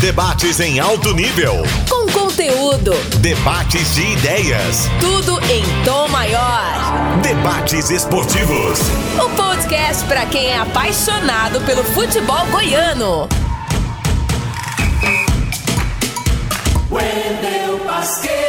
Debates em alto nível. Com conteúdo. Debates de ideias. Tudo em tom maior. Debates esportivos. O podcast para quem é apaixonado pelo futebol goiano. Wendel Basqueto.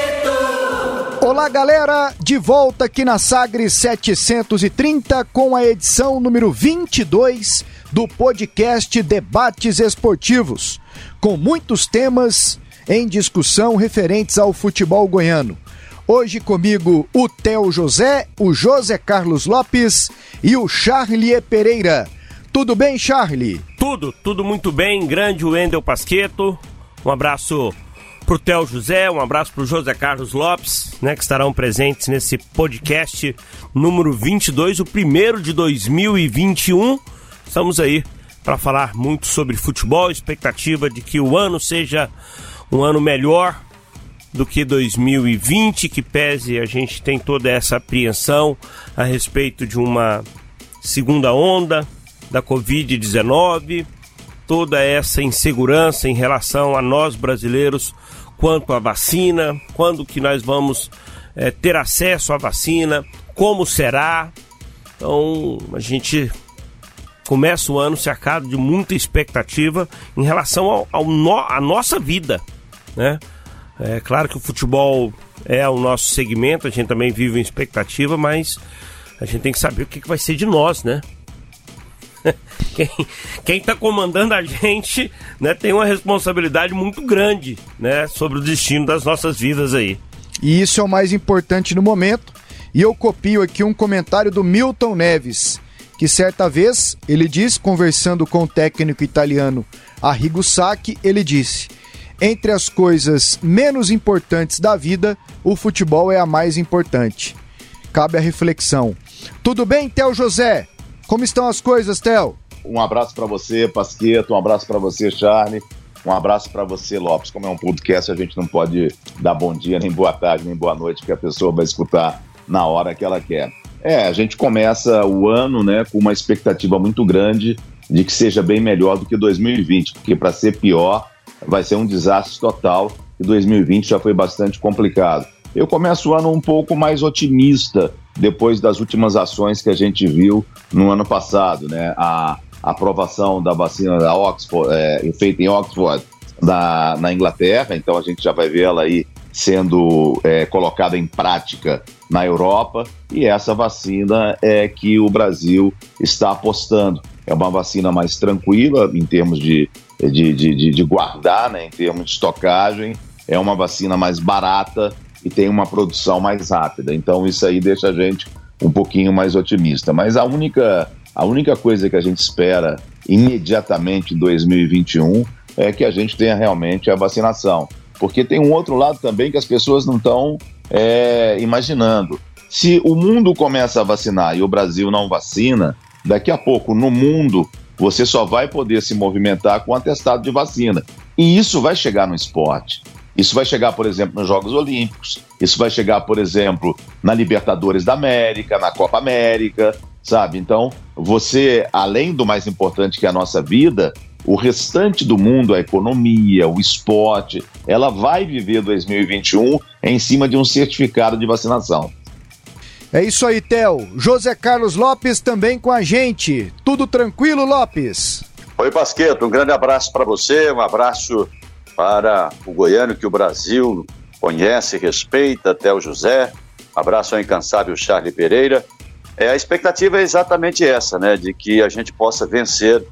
Olá, galera! De volta aqui na Sagres 730 com a edição número 22 do podcast Debates Esportivos, com muitos temas em discussão referentes ao futebol goiano. Hoje comigo o Theo José, o José Carlos Lopes e o Charlie Pereira. Tudo bem, Charlie? Tudo, tudo muito bem. Grande Wendel Pasqueto. Um abraço pro Theo José, um abraço pro José Carlos Lopes, né, que estarão presentes nesse podcast número 22, o primeiro de 2021. Estamos aí para falar muito sobre futebol, expectativa de que o ano seja um ano melhor do que 2020, que pese a gente tem toda essa apreensão a respeito de uma segunda onda da Covid-19, toda essa insegurança em relação a nós brasileiros quanto à vacina, quando que nós vamos é, ter acesso à vacina, como será. Então a gente começa o ano cercado de muita expectativa em relação ao, ao no, à nossa vida, né? É claro que o futebol é o nosso segmento, a gente também vive em expectativa, mas a gente tem que saber o que, que vai ser de nós, né? quem está comandando a gente né, tem uma responsabilidade muito grande né, sobre o destino das nossas vidas aí. E isso é o mais importante no momento. E eu copio aqui um comentário do Milton Neves, que certa vez ele disse, conversando com o técnico italiano Arrigo Sacchi, ele disse: Entre as coisas menos importantes da vida, o futebol é a mais importante. Cabe a reflexão. Tudo bem, Theo José? Como estão as coisas, Theo? Um abraço para você, Pasqueto, um abraço para você, Charlie. Um abraço para você, Lopes. Como é um podcast, a gente não pode dar bom dia, nem boa tarde, nem boa noite, porque a pessoa vai escutar na hora que ela quer. É, a gente começa o ano né, com uma expectativa muito grande de que seja bem melhor do que 2020, porque para ser pior vai ser um desastre total e 2020 já foi bastante complicado. Eu começo o ano um pouco mais otimista depois das últimas ações que a gente viu no ano passado, né? A aprovação da vacina da Oxford, é, feita em Oxford, da, na Inglaterra, então a gente já vai ver ela aí sendo é, colocada em prática na Europa e essa vacina é que o Brasil está apostando. É uma vacina mais tranquila em termos de, de, de, de guardar, né, em termos de estocagem, é uma vacina mais barata e tem uma produção mais rápida. Então isso aí deixa a gente um pouquinho mais otimista. Mas a única, a única coisa que a gente espera imediatamente em 2021 é que a gente tenha realmente a vacinação. Porque tem um outro lado também que as pessoas não estão é, imaginando. Se o mundo começa a vacinar e o Brasil não vacina, daqui a pouco no mundo você só vai poder se movimentar com atestado de vacina. E isso vai chegar no esporte. Isso vai chegar, por exemplo, nos Jogos Olímpicos, isso vai chegar, por exemplo, na Libertadores da América, na Copa América, sabe? Então, você, além do mais importante que é a nossa vida, o restante do mundo, a economia, o esporte, ela vai viver 2021 em cima de um certificado de vacinação. É isso aí, Theo. José Carlos Lopes também com a gente. Tudo tranquilo, Lopes? Oi, Basqueto. Um grande abraço para você, um abraço para o goiano que o Brasil conhece, respeita, Theo José. Abraço ao incansável Charlie Pereira. É, a expectativa é exatamente essa, né? De que a gente possa vencer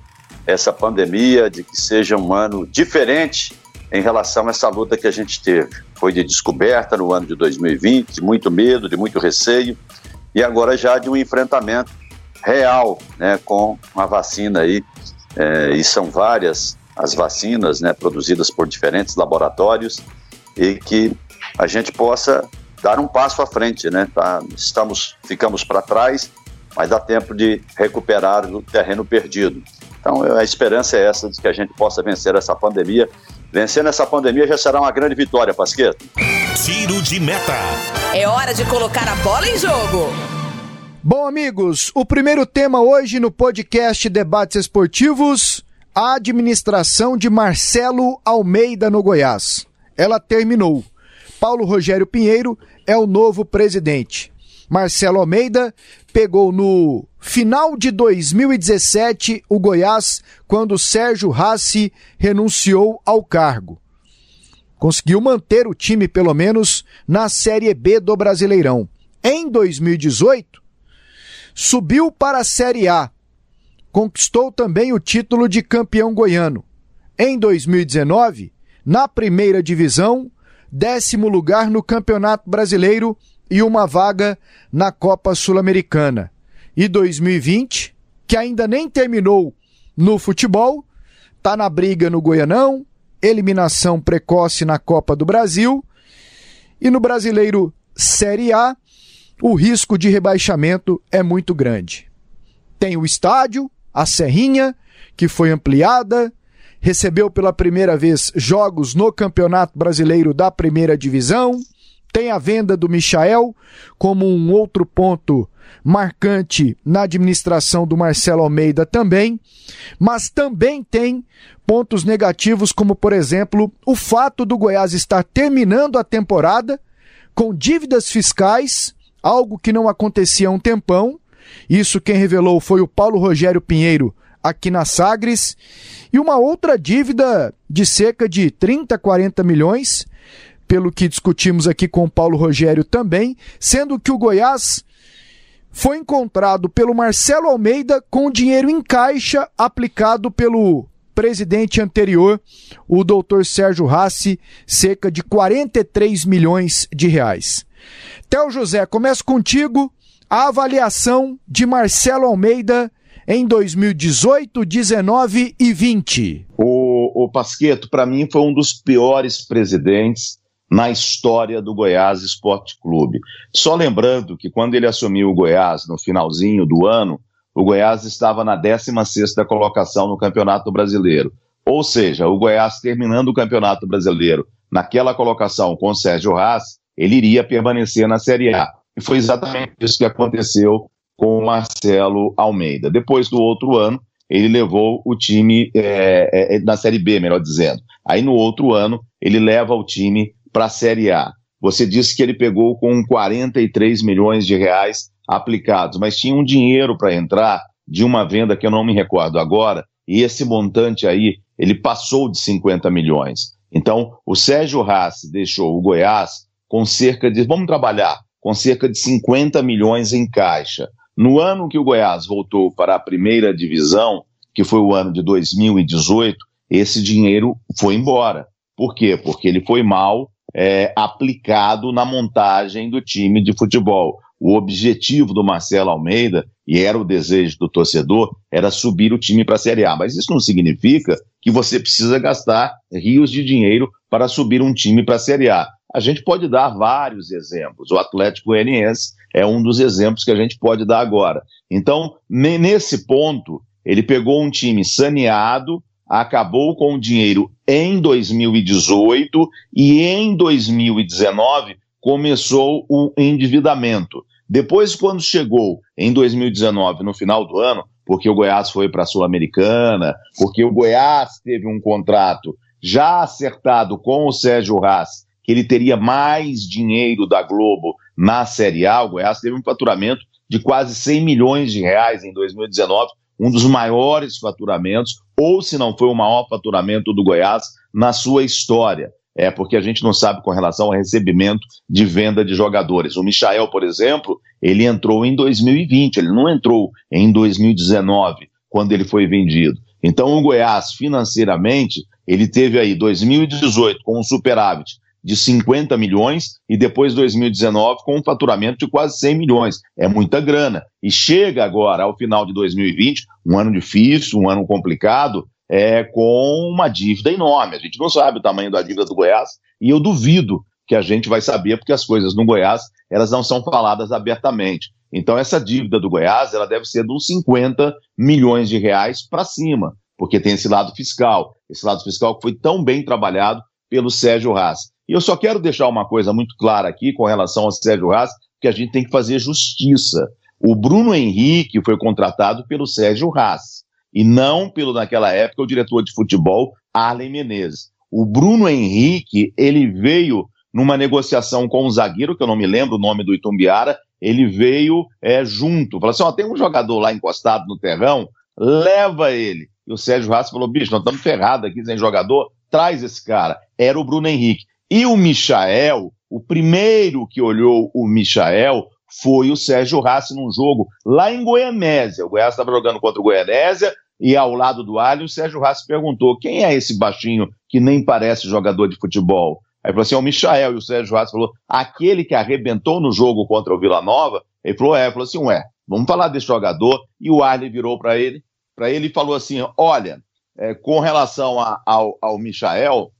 essa pandemia, de que seja um ano diferente em relação a essa luta que a gente teve. Foi de descoberta no ano de 2020, de muito medo, de muito receio, e agora já de um enfrentamento real né, com a vacina aí. É, e são várias as vacinas né, produzidas por diferentes laboratórios e que a gente possa dar um passo à frente. Né? Tá, estamos, ficamos para trás, mas dá tempo de recuperar o terreno perdido. Então, a esperança é essa de que a gente possa vencer essa pandemia. Vencendo essa pandemia já será uma grande vitória, Pasqueto. Tiro de meta. É hora de colocar a bola em jogo. Bom, amigos, o primeiro tema hoje no podcast Debates Esportivos a administração de Marcelo Almeida no Goiás. Ela terminou. Paulo Rogério Pinheiro é o novo presidente. Marcelo Almeida pegou no final de 2017 o Goiás quando Sérgio Rassi renunciou ao cargo. Conseguiu manter o time pelo menos na Série B do Brasileirão. Em 2018, subiu para a Série A. Conquistou também o título de campeão goiano. Em 2019, na primeira divisão, décimo lugar no Campeonato Brasileiro e uma vaga na Copa Sul-Americana. E 2020, que ainda nem terminou no futebol, tá na briga no Goianão, eliminação precoce na Copa do Brasil e no Brasileiro Série A, o risco de rebaixamento é muito grande. Tem o estádio, a Serrinha, que foi ampliada, recebeu pela primeira vez jogos no Campeonato Brasileiro da Primeira Divisão, tem a venda do Michael como um outro ponto marcante na administração do Marcelo Almeida também, mas também tem pontos negativos, como por exemplo o fato do Goiás estar terminando a temporada com dívidas fiscais, algo que não acontecia há um tempão. Isso quem revelou foi o Paulo Rogério Pinheiro aqui na Sagres, e uma outra dívida de cerca de 30, 40 milhões pelo que discutimos aqui com o Paulo Rogério também, sendo que o Goiás foi encontrado pelo Marcelo Almeida com dinheiro em caixa aplicado pelo presidente anterior, o doutor Sérgio Rassi, cerca de 43 milhões de reais. Theo José, começo contigo a avaliação de Marcelo Almeida em 2018, 19 e 20. O, o Pasqueto, para mim, foi um dos piores presidentes na história do Goiás Esporte Clube. Só lembrando que quando ele assumiu o Goiás no finalzinho do ano, o Goiás estava na 16ª colocação no Campeonato Brasileiro. Ou seja, o Goiás terminando o Campeonato Brasileiro naquela colocação com o Sérgio Haas, ele iria permanecer na Série A. E foi exatamente isso que aconteceu com o Marcelo Almeida. Depois do outro ano, ele levou o time é, é, na Série B, melhor dizendo. Aí no outro ano, ele leva o time para a Série A. Você disse que ele pegou com 43 milhões de reais aplicados, mas tinha um dinheiro para entrar de uma venda que eu não me recordo agora, e esse montante aí, ele passou de 50 milhões. Então, o Sérgio Rassi deixou o Goiás com cerca de, vamos trabalhar, com cerca de 50 milhões em caixa. No ano que o Goiás voltou para a primeira divisão, que foi o ano de 2018, esse dinheiro foi embora. Por quê? Porque ele foi mal é, aplicado na montagem do time de futebol. O objetivo do Marcelo Almeida, e era o desejo do torcedor, era subir o time para a Série A. Mas isso não significa que você precisa gastar rios de dinheiro para subir um time para a Série A. A gente pode dar vários exemplos. O Atlético Goianiense é um dos exemplos que a gente pode dar agora. Então, nesse ponto, ele pegou um time saneado, acabou com o dinheiro em 2018 e em 2019 começou o endividamento. Depois, quando chegou em 2019, no final do ano, porque o Goiás foi para a Sul-Americana, porque o Goiás teve um contrato já acertado com o Sérgio Haas, que ele teria mais dinheiro da Globo na Série A, o Goiás teve um faturamento de quase 100 milhões de reais em 2019, um dos maiores faturamentos, ou se não foi o maior faturamento do Goiás na sua história. É porque a gente não sabe com relação ao recebimento de venda de jogadores. O Michael, por exemplo, ele entrou em 2020, ele não entrou em 2019, quando ele foi vendido. Então o Goiás, financeiramente, ele teve aí 2018 com um superávit de 50 milhões e depois 2019 com um faturamento de quase 100 milhões. É muita grana. E chega agora ao final de 2020, um ano difícil, um ano complicado, é, com uma dívida enorme. A gente não sabe o tamanho da dívida do Goiás e eu duvido que a gente vai saber porque as coisas no Goiás elas não são faladas abertamente. Então essa dívida do Goiás ela deve ser de uns 50 milhões de reais para cima, porque tem esse lado fiscal, esse lado fiscal que foi tão bem trabalhado pelo Sérgio Haas. E eu só quero deixar uma coisa muito clara aqui com relação ao Sérgio Haas, que a gente tem que fazer justiça. O Bruno Henrique foi contratado pelo Sérgio Haas. e não pelo, naquela época, o diretor de futebol, Arlen Menezes. O Bruno Henrique, ele veio numa negociação com um zagueiro, que eu não me lembro o nome do Itumbiara, ele veio é, junto, falou assim, ó, tem um jogador lá encostado no terrão, leva ele. E o Sérgio Rassi falou, bicho, nós estamos ferrados aqui sem jogador, traz esse cara. Era o Bruno Henrique. E o Michael, o primeiro que olhou o Michael foi o Sérgio Rassi num jogo lá em Goianésia. O Goiás estava jogando contra o Goianésia e ao lado do Alho, o Sérgio Rassi perguntou: quem é esse baixinho que nem parece jogador de futebol? Aí falou assim: é o Michael. E o Sérgio Rassi falou: aquele que arrebentou no jogo contra o Vila Nova. Ele falou: é. Ele falou assim: ué, vamos falar desse jogador. E o Arley virou para ele, para ele e falou assim: olha, é, com relação a, ao, ao Michael,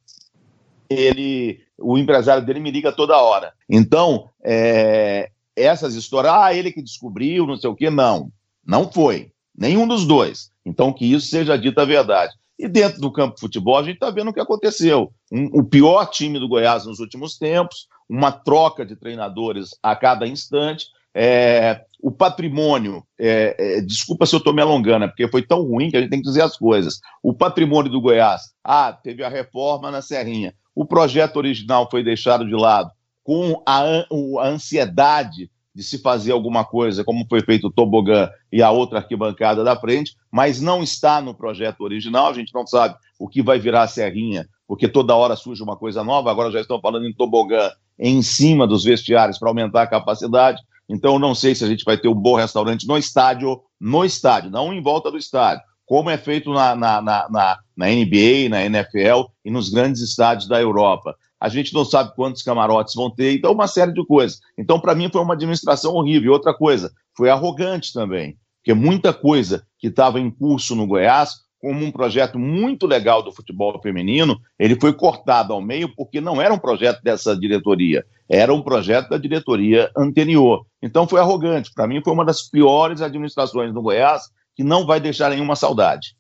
ele, o empresário dele me liga toda hora. Então, é, essas histórias, ah, ele que descobriu, não sei o quê, não. Não foi. Nenhum dos dois. Então, que isso seja dita a verdade. E dentro do campo de futebol, a gente está vendo o que aconteceu. Um, o pior time do Goiás nos últimos tempos, uma troca de treinadores a cada instante. É, o patrimônio, é, é, desculpa se eu estou me alongando, é porque foi tão ruim que a gente tem que dizer as coisas. O patrimônio do Goiás, ah, teve a reforma na Serrinha. O projeto original foi deixado de lado com a, a ansiedade de se fazer alguma coisa, como foi feito o tobogã e a outra arquibancada da frente, mas não está no projeto original. A gente não sabe o que vai virar a Serrinha, porque toda hora surge uma coisa nova. Agora já estão falando em tobogã em cima dos vestiários para aumentar a capacidade. Então, não sei se a gente vai ter um bom restaurante no estádio, no estádio, não em volta do estádio, como é feito na, na, na, na, na NBA, na NFL e nos grandes estádios da Europa a gente não sabe quantos camarotes vão ter, então uma série de coisas. Então, para mim, foi uma administração horrível. Outra coisa, foi arrogante também, porque muita coisa que estava em curso no Goiás, como um projeto muito legal do futebol feminino, ele foi cortado ao meio porque não era um projeto dessa diretoria, era um projeto da diretoria anterior. Então foi arrogante. Para mim, foi uma das piores administrações no Goiás que não vai deixar nenhuma saudade.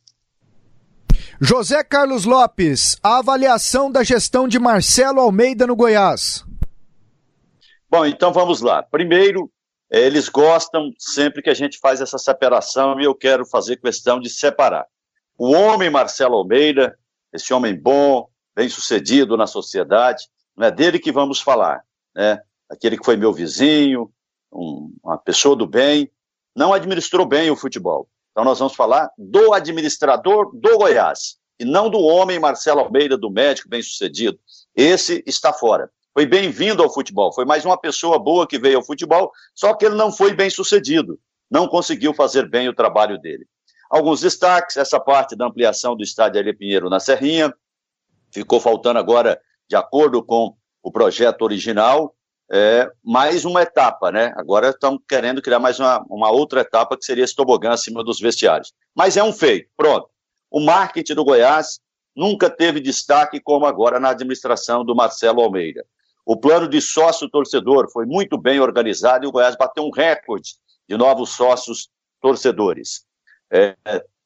José Carlos Lopes, a avaliação da gestão de Marcelo Almeida no Goiás. Bom, então vamos lá. Primeiro, eles gostam sempre que a gente faz essa separação e eu quero fazer questão de separar. O homem Marcelo Almeida, esse homem bom, bem sucedido na sociedade, não é dele que vamos falar, né? Aquele que foi meu vizinho, um, uma pessoa do bem, não administrou bem o futebol. Então nós vamos falar do administrador do Goiás, e não do homem Marcelo Almeida, do médico bem-sucedido. Esse está fora. Foi bem-vindo ao futebol, foi mais uma pessoa boa que veio ao futebol, só que ele não foi bem-sucedido, não conseguiu fazer bem o trabalho dele. Alguns destaques, essa parte da ampliação do estádio Aile Pinheiro na Serrinha, ficou faltando agora, de acordo com o projeto original, é, mais uma etapa, né? Agora estão querendo criar mais uma, uma outra etapa que seria esse tobogã acima dos vestiários. Mas é um feito, pronto. O marketing do Goiás nunca teve destaque como agora na administração do Marcelo Almeida. O plano de sócio-torcedor foi muito bem organizado e o Goiás bateu um recorde de novos sócios torcedores. É,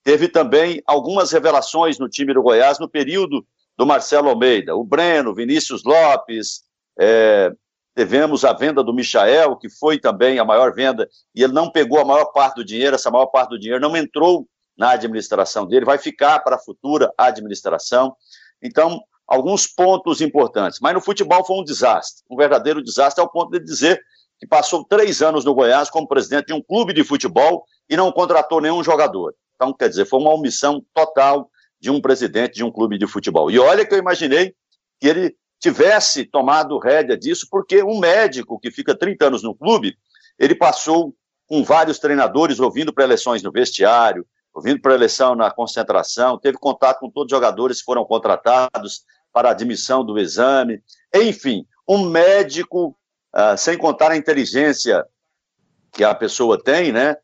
teve também algumas revelações no time do Goiás no período do Marcelo Almeida. O Breno, Vinícius Lopes, é, Tivemos a venda do Michael, que foi também a maior venda, e ele não pegou a maior parte do dinheiro, essa maior parte do dinheiro não entrou na administração dele, vai ficar para a futura administração. Então, alguns pontos importantes. Mas no futebol foi um desastre, um verdadeiro desastre, ao ponto de dizer que passou três anos no Goiás como presidente de um clube de futebol e não contratou nenhum jogador. Então, quer dizer, foi uma omissão total de um presidente de um clube de futebol. E olha que eu imaginei que ele tivesse tomado rédea disso, porque um médico que fica 30 anos no clube, ele passou com vários treinadores ouvindo pré-eleições no vestiário, ouvindo pré-eleição na concentração, teve contato com todos os jogadores que foram contratados para admissão do exame, enfim, um médico, uh, sem contar a inteligência que a pessoa tem, né?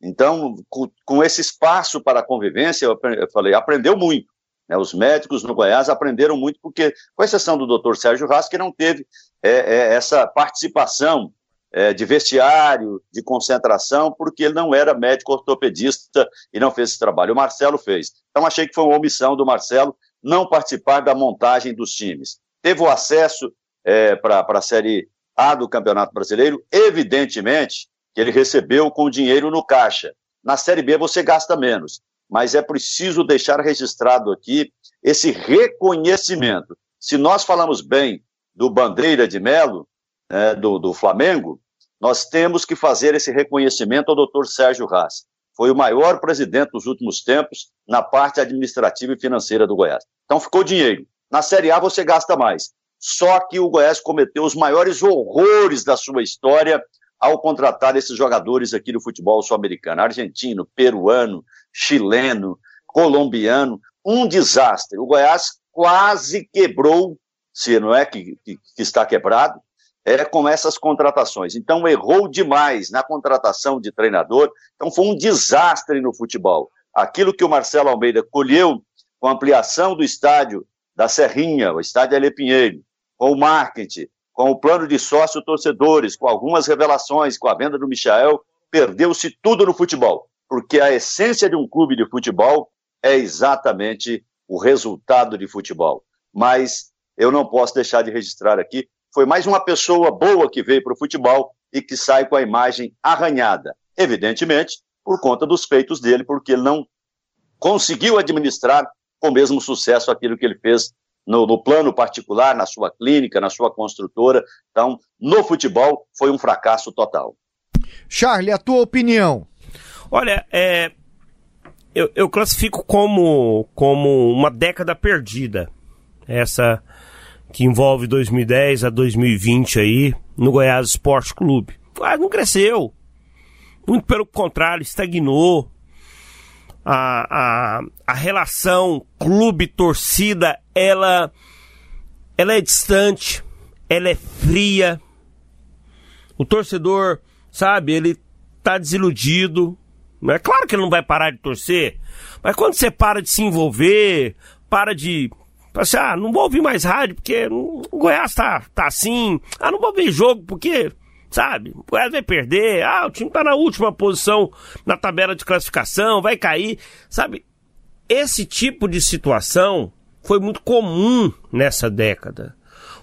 Então, com, com esse espaço para convivência, eu, eu falei, aprendeu muito. Né? Os médicos no Goiás aprenderam muito, porque, com exceção do doutor Sérgio Haas, que não teve é, é, essa participação é, de vestiário, de concentração, porque ele não era médico ortopedista e não fez esse trabalho. O Marcelo fez. Então, achei que foi uma omissão do Marcelo não participar da montagem dos times. Teve o acesso é, para a Série A do Campeonato Brasileiro, evidentemente que ele recebeu com dinheiro no caixa. Na Série B você gasta menos mas é preciso deixar registrado aqui esse reconhecimento. Se nós falamos bem do Bandeira de Melo, né, do, do Flamengo, nós temos que fazer esse reconhecimento ao doutor Sérgio Haas. Foi o maior presidente dos últimos tempos na parte administrativa e financeira do Goiás. Então ficou dinheiro. Na Série A você gasta mais. Só que o Goiás cometeu os maiores horrores da sua história ao contratar esses jogadores aqui do futebol sul-americano, argentino, peruano, chileno, colombiano, um desastre. O Goiás quase quebrou, se não é que, que, que está quebrado, é com essas contratações. Então errou demais na contratação de treinador. Então foi um desastre no futebol. Aquilo que o Marcelo Almeida colheu com a ampliação do estádio da Serrinha, o estádio Ale Pinheiro, com o marketing, com o plano de sócio-torcedores, com algumas revelações, com a venda do Michael, perdeu-se tudo no futebol. Porque a essência de um clube de futebol é exatamente o resultado de futebol. Mas eu não posso deixar de registrar aqui foi mais uma pessoa boa que veio para o futebol e que sai com a imagem arranhada. Evidentemente, por conta dos feitos dele, porque ele não conseguiu administrar com o mesmo sucesso aquilo que ele fez no, no, plano particular, na sua clínica, na sua construtora. Então, no futebol, foi um fracasso total. Charlie, a tua opinião? Olha, é, eu, eu classifico como, como uma década perdida essa que envolve 2010 a 2020 aí no Goiás Esporte Clube. Goiás não cresceu. Muito pelo contrário, estagnou. A, a, a relação clube-torcida, ela, ela é distante, ela é fria. O torcedor, sabe, ele tá desiludido. É claro que ele não vai parar de torcer, mas quando você para de se envolver, para de assim, ah, não vou ouvir mais rádio porque o Goiás tá, tá assim. Ah, não vou ver jogo porque, sabe, o Goiás vai perder. Ah, o time tá na última posição na tabela de classificação, vai cair. Sabe, esse tipo de situação foi muito comum nessa década.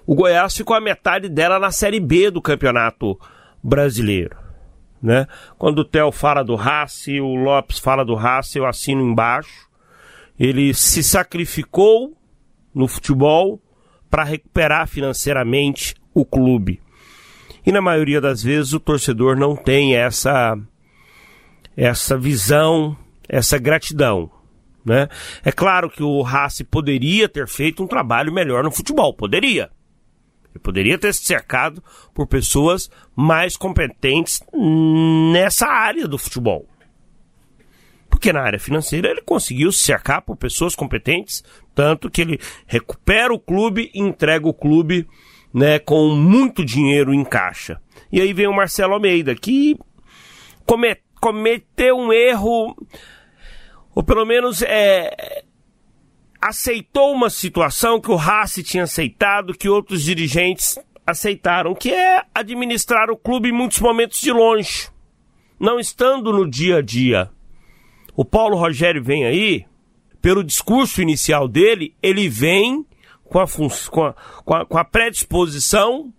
O Goiás ficou a metade dela na Série B do Campeonato Brasileiro. Né? Quando o Theo fala do Hasse, o Lopes fala do Hasse, eu assino embaixo. Ele se sacrificou no futebol para recuperar financeiramente o clube. E na maioria das vezes o torcedor não tem essa essa visão, essa gratidão, né? É claro que o Rassi poderia ter feito um trabalho melhor no futebol, poderia. Ele poderia ter se cercado por pessoas mais competentes nessa área do futebol. Porque na área financeira ele conseguiu se cercar por pessoas competentes, tanto que ele recupera o clube e entrega o clube né, com muito dinheiro em caixa. E aí vem o Marcelo Almeida, que cometeu um erro, ou pelo menos é, aceitou uma situação que o Rassi tinha aceitado, que outros dirigentes aceitaram, que é administrar o clube em muitos momentos de longe, não estando no dia a dia. O Paulo Rogério vem aí, pelo discurso inicial dele, ele vem com a, com a, com a, com a predisposição,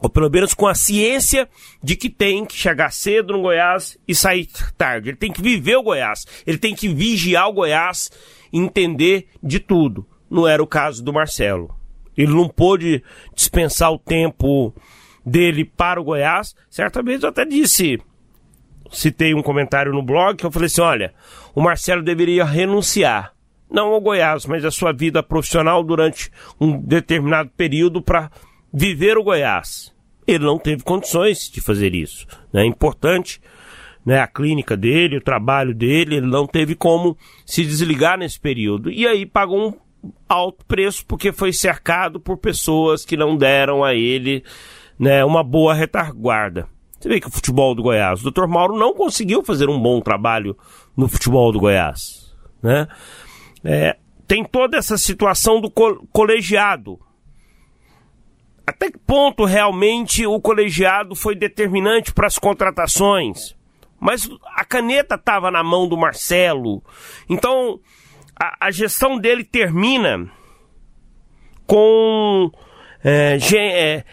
ou pelo menos com a ciência de que tem que chegar cedo no Goiás e sair tarde. Ele tem que viver o Goiás, ele tem que vigiar o Goiás e entender de tudo. Não era o caso do Marcelo. Ele não pôde dispensar o tempo dele para o Goiás. Certa vez eu até disse citei um comentário no blog que eu falei assim: olha, o Marcelo deveria renunciar, não ao Goiás, mas à sua vida profissional durante um determinado período para viver o Goiás. Ele não teve condições de fazer isso. Né? É importante né, a clínica dele, o trabalho dele, ele não teve como se desligar nesse período. E aí pagou um alto preço porque foi cercado por pessoas que não deram a ele né, uma boa retaguarda. Você vê que o futebol do Goiás, o Dr. Mauro não conseguiu fazer um bom trabalho no futebol do Goiás, né? É, tem toda essa situação do co colegiado. Até que ponto realmente o colegiado foi determinante para as contratações? Mas a caneta estava na mão do Marcelo. Então, a, a gestão dele termina com, é, é,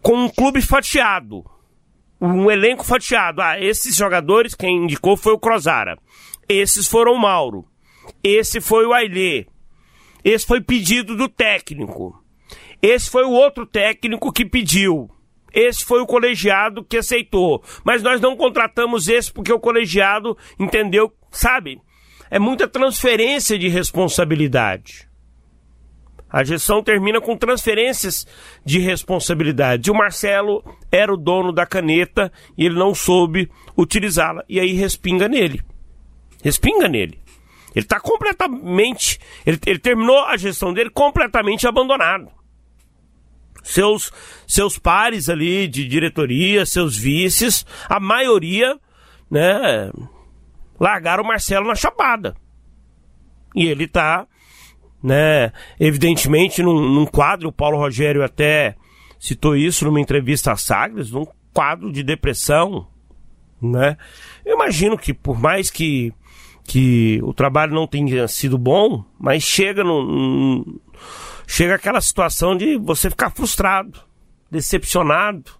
com um clube fatiado um elenco fatiado. Ah, esses jogadores, quem indicou foi o Crozara. Esses foram o Mauro. Esse foi o Ailê. Esse foi pedido do técnico. Esse foi o outro técnico que pediu. Esse foi o colegiado que aceitou. Mas nós não contratamos esse porque o colegiado entendeu, sabe? É muita transferência de responsabilidade. A gestão termina com transferências de responsabilidade. E o Marcelo era o dono da caneta e ele não soube utilizá-la. E aí respinga nele. Respinga nele. Ele está completamente. Ele, ele terminou a gestão dele completamente abandonado. Seus, seus pares ali de diretoria, seus vices, a maioria, né, largaram o Marcelo na chapada. E ele está, né, evidentemente num, num, quadro, o Paulo Rogério até citou isso numa entrevista a Sagres, num quadro de depressão, né? Eu imagino que por mais que que o trabalho não tenha sido bom, mas chega no, chega aquela situação de você ficar frustrado, decepcionado,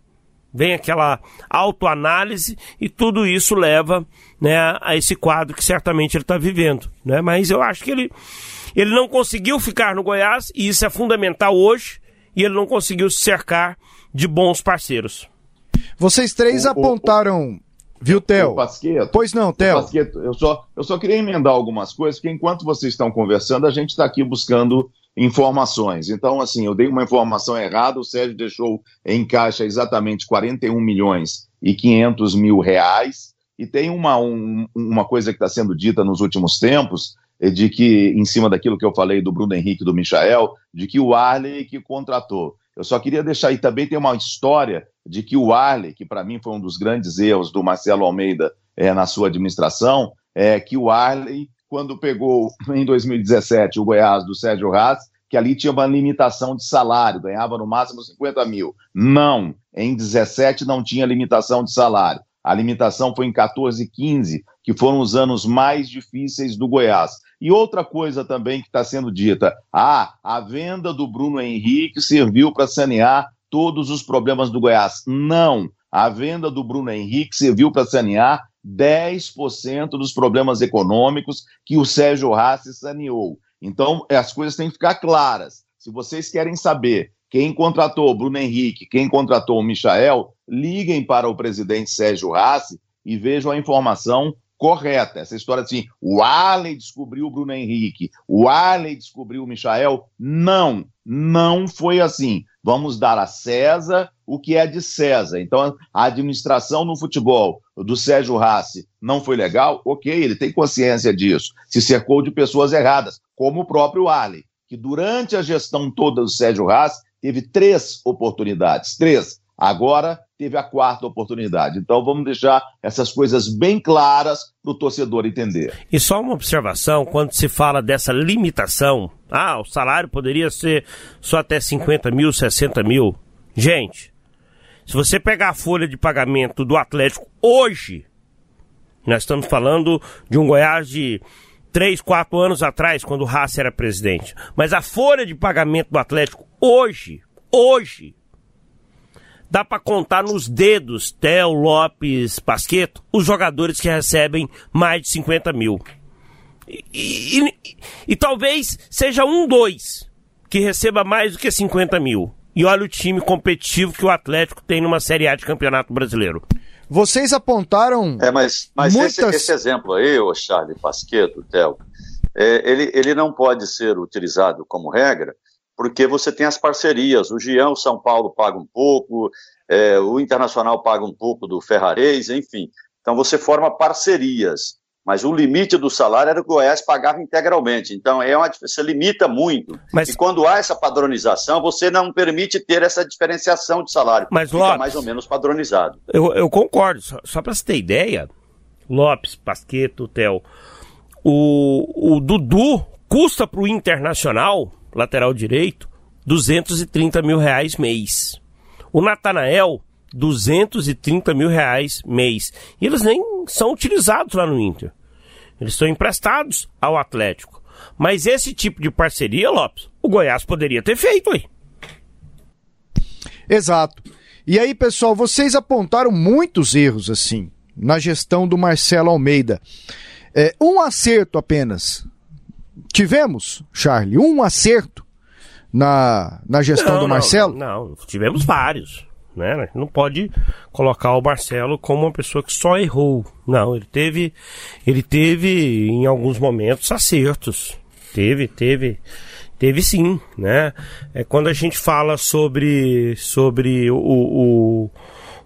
vem aquela autoanálise e tudo isso leva né, a esse quadro que certamente ele está vivendo. Né? Mas eu acho que ele, ele não conseguiu ficar no Goiás e isso é fundamental hoje e ele não conseguiu se cercar de bons parceiros. Vocês três o, apontaram Viu, Theo? Pois não, Theo. Eu só, eu só queria emendar algumas coisas, porque enquanto vocês estão conversando, a gente está aqui buscando informações. Então, assim, eu dei uma informação errada, o Sérgio deixou em caixa exatamente 41 milhões e 500 mil reais, e tem uma, um, uma coisa que está sendo dita nos últimos tempos, é de que, em cima daquilo que eu falei do Bruno Henrique e do Michael, de que o Arley que contratou. Eu só queria deixar aí também tem uma história de que o Arley, que para mim foi um dos grandes erros do Marcelo Almeida é, na sua administração, é que o Arley, quando pegou em 2017 o Goiás do Sérgio Haas, que ali tinha uma limitação de salário, ganhava no máximo 50 mil. Não, em 17 não tinha limitação de salário. A limitação foi em 14 e 15, que foram os anos mais difíceis do Goiás. E outra coisa também que está sendo dita: ah, a venda do Bruno Henrique serviu para sanear todos os problemas do Goiás. Não. A venda do Bruno Henrique serviu para sanear 10% dos problemas econômicos que o Sérgio Rassi saneou. Então, as coisas têm que ficar claras. Se vocês querem saber quem contratou o Bruno Henrique, quem contratou o Michael, liguem para o presidente Sérgio Rassi e vejam a informação correta. Essa história assim, o Arley descobriu o Bruno Henrique, o Arley descobriu o Michael. Não, não foi assim. Vamos dar a César o que é de César. Então, a administração no futebol do Sérgio Rassi não foi legal? Ok, ele tem consciência disso. Se cercou de pessoas erradas, como o próprio Arley, que durante a gestão toda do Sérgio Rassi teve três oportunidades. Três. Agora teve a quarta oportunidade. Então vamos deixar essas coisas bem claras para o torcedor entender. E só uma observação, quando se fala dessa limitação, ah, o salário poderia ser só até 50 mil, 60 mil. Gente, se você pegar a folha de pagamento do Atlético hoje, nós estamos falando de um Goiás de 3, 4 anos atrás, quando o Haas era presidente. Mas a folha de pagamento do Atlético hoje, hoje, dá para contar nos dedos, Theo, Lopes, Pasqueto, os jogadores que recebem mais de 50 mil. E, e, e, e, talvez seja um, dois que receba mais do que 50 mil. E olha o time competitivo que o Atlético tem numa Série A de Campeonato Brasileiro. Vocês apontaram. É, mas, mas muitas... esse, esse exemplo aí, o Charlie Pasqueto, Theo, é, ele, ele não pode ser utilizado como regra, porque você tem as parcerias. O Gião, São Paulo paga um pouco, é, o Internacional paga um pouco do Ferrarese, enfim. Então você forma parcerias. Mas o limite do salário era o Goiás pagava integralmente. Então é uma, você limita muito. Mas... E quando há essa padronização, você não permite ter essa diferenciação de salário. Mas, Fica Lopes, mais ou menos padronizado. Eu, eu concordo. Só, só para você ter ideia, Lopes, Pasqueto, Theo, o, o Dudu custa para o Internacional lateral direito, 230 mil reais mês. O Natanael, 230 mil reais mês. E eles nem são utilizados lá no Inter. Eles são emprestados ao Atlético. Mas esse tipo de parceria, Lopes, o Goiás poderia ter feito aí. Exato. E aí, pessoal, vocês apontaram muitos erros assim na gestão do Marcelo Almeida. É, um acerto apenas. Tivemos, Charlie, um acerto na, na gestão Não, do não, Marcelo? Não, tivemos vários. Né? Não pode colocar o Marcelo como uma pessoa que só errou. Não, ele teve, ele teve em alguns momentos acertos. Teve, teve, teve sim, né? É quando a gente fala sobre, sobre o, o,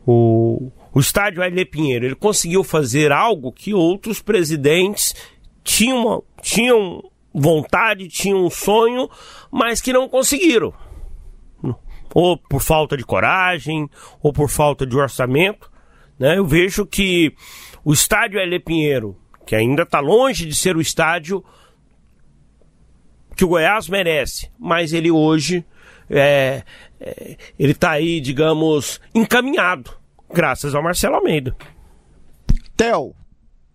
o, o estádio Aile Pinheiro, ele conseguiu fazer algo que outros presidentes tinham, tinham vontade, tinham um sonho, mas que não conseguiram ou por falta de coragem, ou por falta de orçamento. Né? Eu vejo que o estádio L. Pinheiro, que ainda está longe de ser o estádio que o Goiás merece, mas ele hoje é, é, ele está aí, digamos, encaminhado, graças ao Marcelo Almeida. Theo,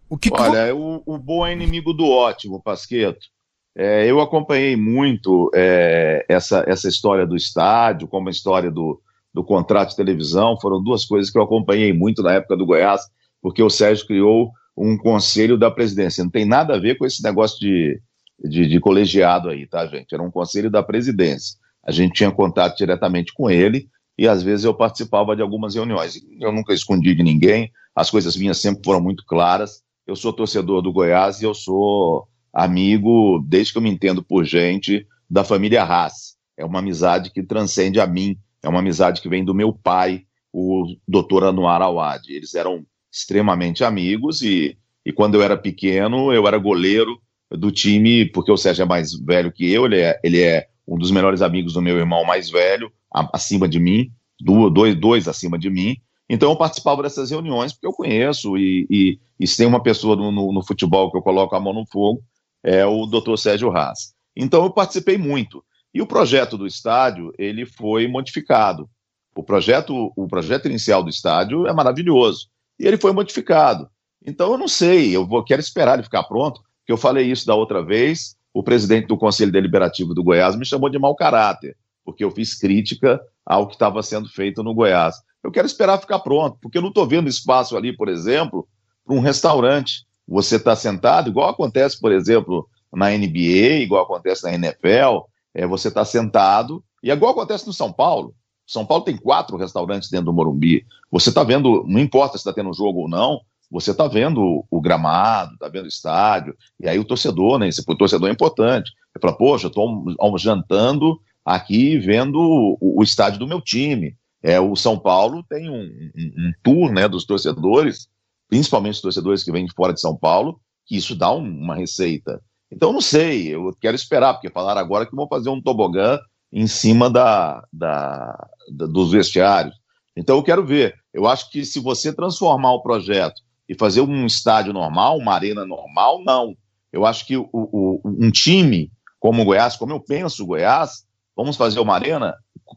o que Olha, o, o bom é inimigo do ótimo, Pasqueto. É, eu acompanhei muito é, essa, essa história do estádio, como a história do, do contrato de televisão. Foram duas coisas que eu acompanhei muito na época do Goiás, porque o Sérgio criou um conselho da presidência. Não tem nada a ver com esse negócio de, de, de colegiado aí, tá, gente? Era um conselho da presidência. A gente tinha contato diretamente com ele e às vezes eu participava de algumas reuniões. Eu nunca escondi de ninguém, as coisas minhas sempre foram muito claras. Eu sou torcedor do Goiás e eu sou amigo, desde que eu me entendo por gente, da família Haas. É uma amizade que transcende a mim, é uma amizade que vem do meu pai, o doutor Anuar Awad. Eles eram extremamente amigos e, e quando eu era pequeno, eu era goleiro do time, porque o Sérgio é mais velho que eu, ele é, ele é um dos melhores amigos do meu irmão mais velho, acima de mim, dois, dois acima de mim. Então eu participava dessas reuniões porque eu conheço e, e, e se tem uma pessoa no, no, no futebol que eu coloco a mão no fogo, é o Dr. Sérgio Haas. Então eu participei muito. E o projeto do estádio, ele foi modificado. O projeto, o projeto inicial do estádio é maravilhoso. E ele foi modificado. Então eu não sei, eu vou, quero esperar ele ficar pronto, porque eu falei isso da outra vez, o presidente do Conselho Deliberativo do Goiás me chamou de mau caráter, porque eu fiz crítica ao que estava sendo feito no Goiás. Eu quero esperar ficar pronto, porque eu não estou vendo espaço ali, por exemplo, para um restaurante você está sentado, igual acontece, por exemplo, na NBA, igual acontece na NFL, é, você está sentado, e é igual acontece no São Paulo. São Paulo tem quatro restaurantes dentro do Morumbi. Você está vendo, não importa se está tendo jogo ou não, você está vendo o gramado, está vendo o estádio, e aí o torcedor, né? Esse, o torcedor é importante. Ele fala, poxa, eu estou jantando aqui vendo o, o, estádio do meu time. É, o São Paulo tem um, um, um tour né, dos torcedores principalmente os torcedores que vêm de fora de São Paulo, que isso dá um, uma receita. Então, não sei, eu quero esperar, porque falaram agora que vão fazer um tobogã em cima da, da, da, dos vestiários. Então, eu quero ver. Eu acho que se você transformar o projeto e fazer um estádio normal, uma arena normal, não. Eu acho que o, o, um time como o Goiás, como eu penso o Goiás, vamos fazer uma arena.